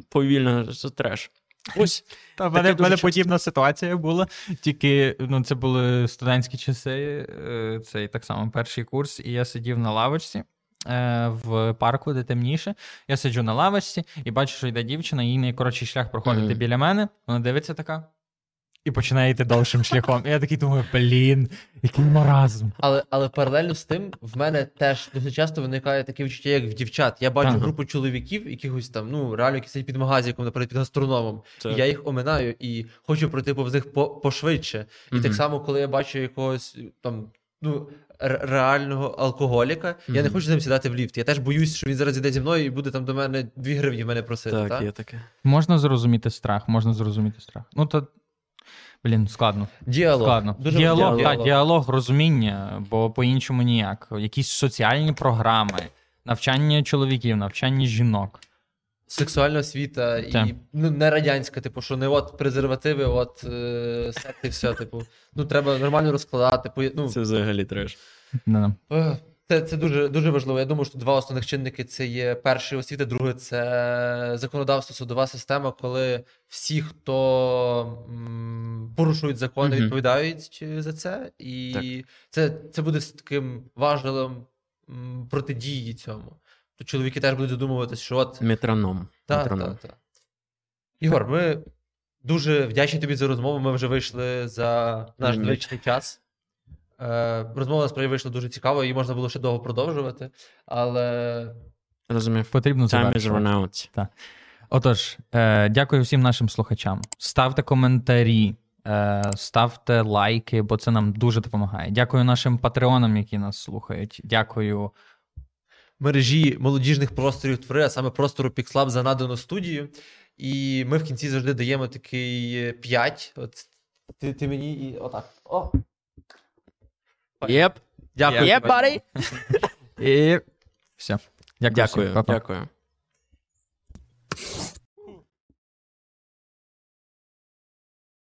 повільна, що треш. Ось. Та в мене, мене подібна ситуація була. Тільки ну, це були студентські часи, е, цей так само перший курс, і я сидів на лавочці. Е, в парку, де темніше. Я сиджу на лавочці і бачу, що йде дівчина, їй найкоротший шлях проходити Мгм. біля мене. Вона дивиться така. І починає йти довшим шляхом. І я такий думаю, блін, який маразм. Але, але паралельно з тим, в мене теж дуже часто виникає таке відчуття, як в дівчат. Я бачу Ага. групу чоловіків, якихось там, ну, реально, які сидять під магазиком, наприклад, під гастрономом. Так. І я їх оминаю і хочу пройти повз них пошвидше. І так само, коли я бачу якогось там, ну. Ре- Реального алкоголіка, я не хочу з ним сідати в ліфт. Я теж боюсь, що він зараз іде зі мною і буде там до мене 2 гривні в мене просити. Так, та? є таке. Можна зрозуміти страх, можна зрозуміти страх. Ну то. Блін, складно. Діалог. Складно. Дуже діалог, важливий так, діалог, розуміння, бо по-іншому ніяк. Якісь соціальні програми, навчання чоловіків, навчання жінок. Сексуальна освіта і ну, не радянська, типу, що не от презервативи, от е, секти, все, типу. Ну, треба нормально розкладати. по- Ну, Це взагалі треш. Е, Це, це дуже, дуже важливо. Я думаю, що два основних чинники це є перший освіта, друге це законодавство, судова система, коли всі, хто м, порушують закони, Мгм. відповідають за це. І це, це буде таким важливим протидії цьому. То чоловіки теж будуть задумуватись, що от Метроном. та, Метроном. та, та. Ігор, ми дуже вдячні тобі за розмову. Ми вже вийшли за наш Мгм. звичний час. Е, розмова насправді вийшла дуже цікава, її можна було ще довго продовжувати, але Розумів. Потрібно Time is завершувати. run out. Отож, е, дякую всім нашим слухачам. Ставте коментарі, е, ставте лайки, бо це нам дуже допомагає. Дякую нашим патреонам, які нас слухають. Дякую мережі молодіжних просторів твори, а саме простору Пікслаб за надану студію. І ми в кінці завжди даємо такий 5. От ти, ти мені і отак. О. Єп. Дякую. Єп, барі. І все. Дякую. Дякую. Всім. Па-па. Дякую.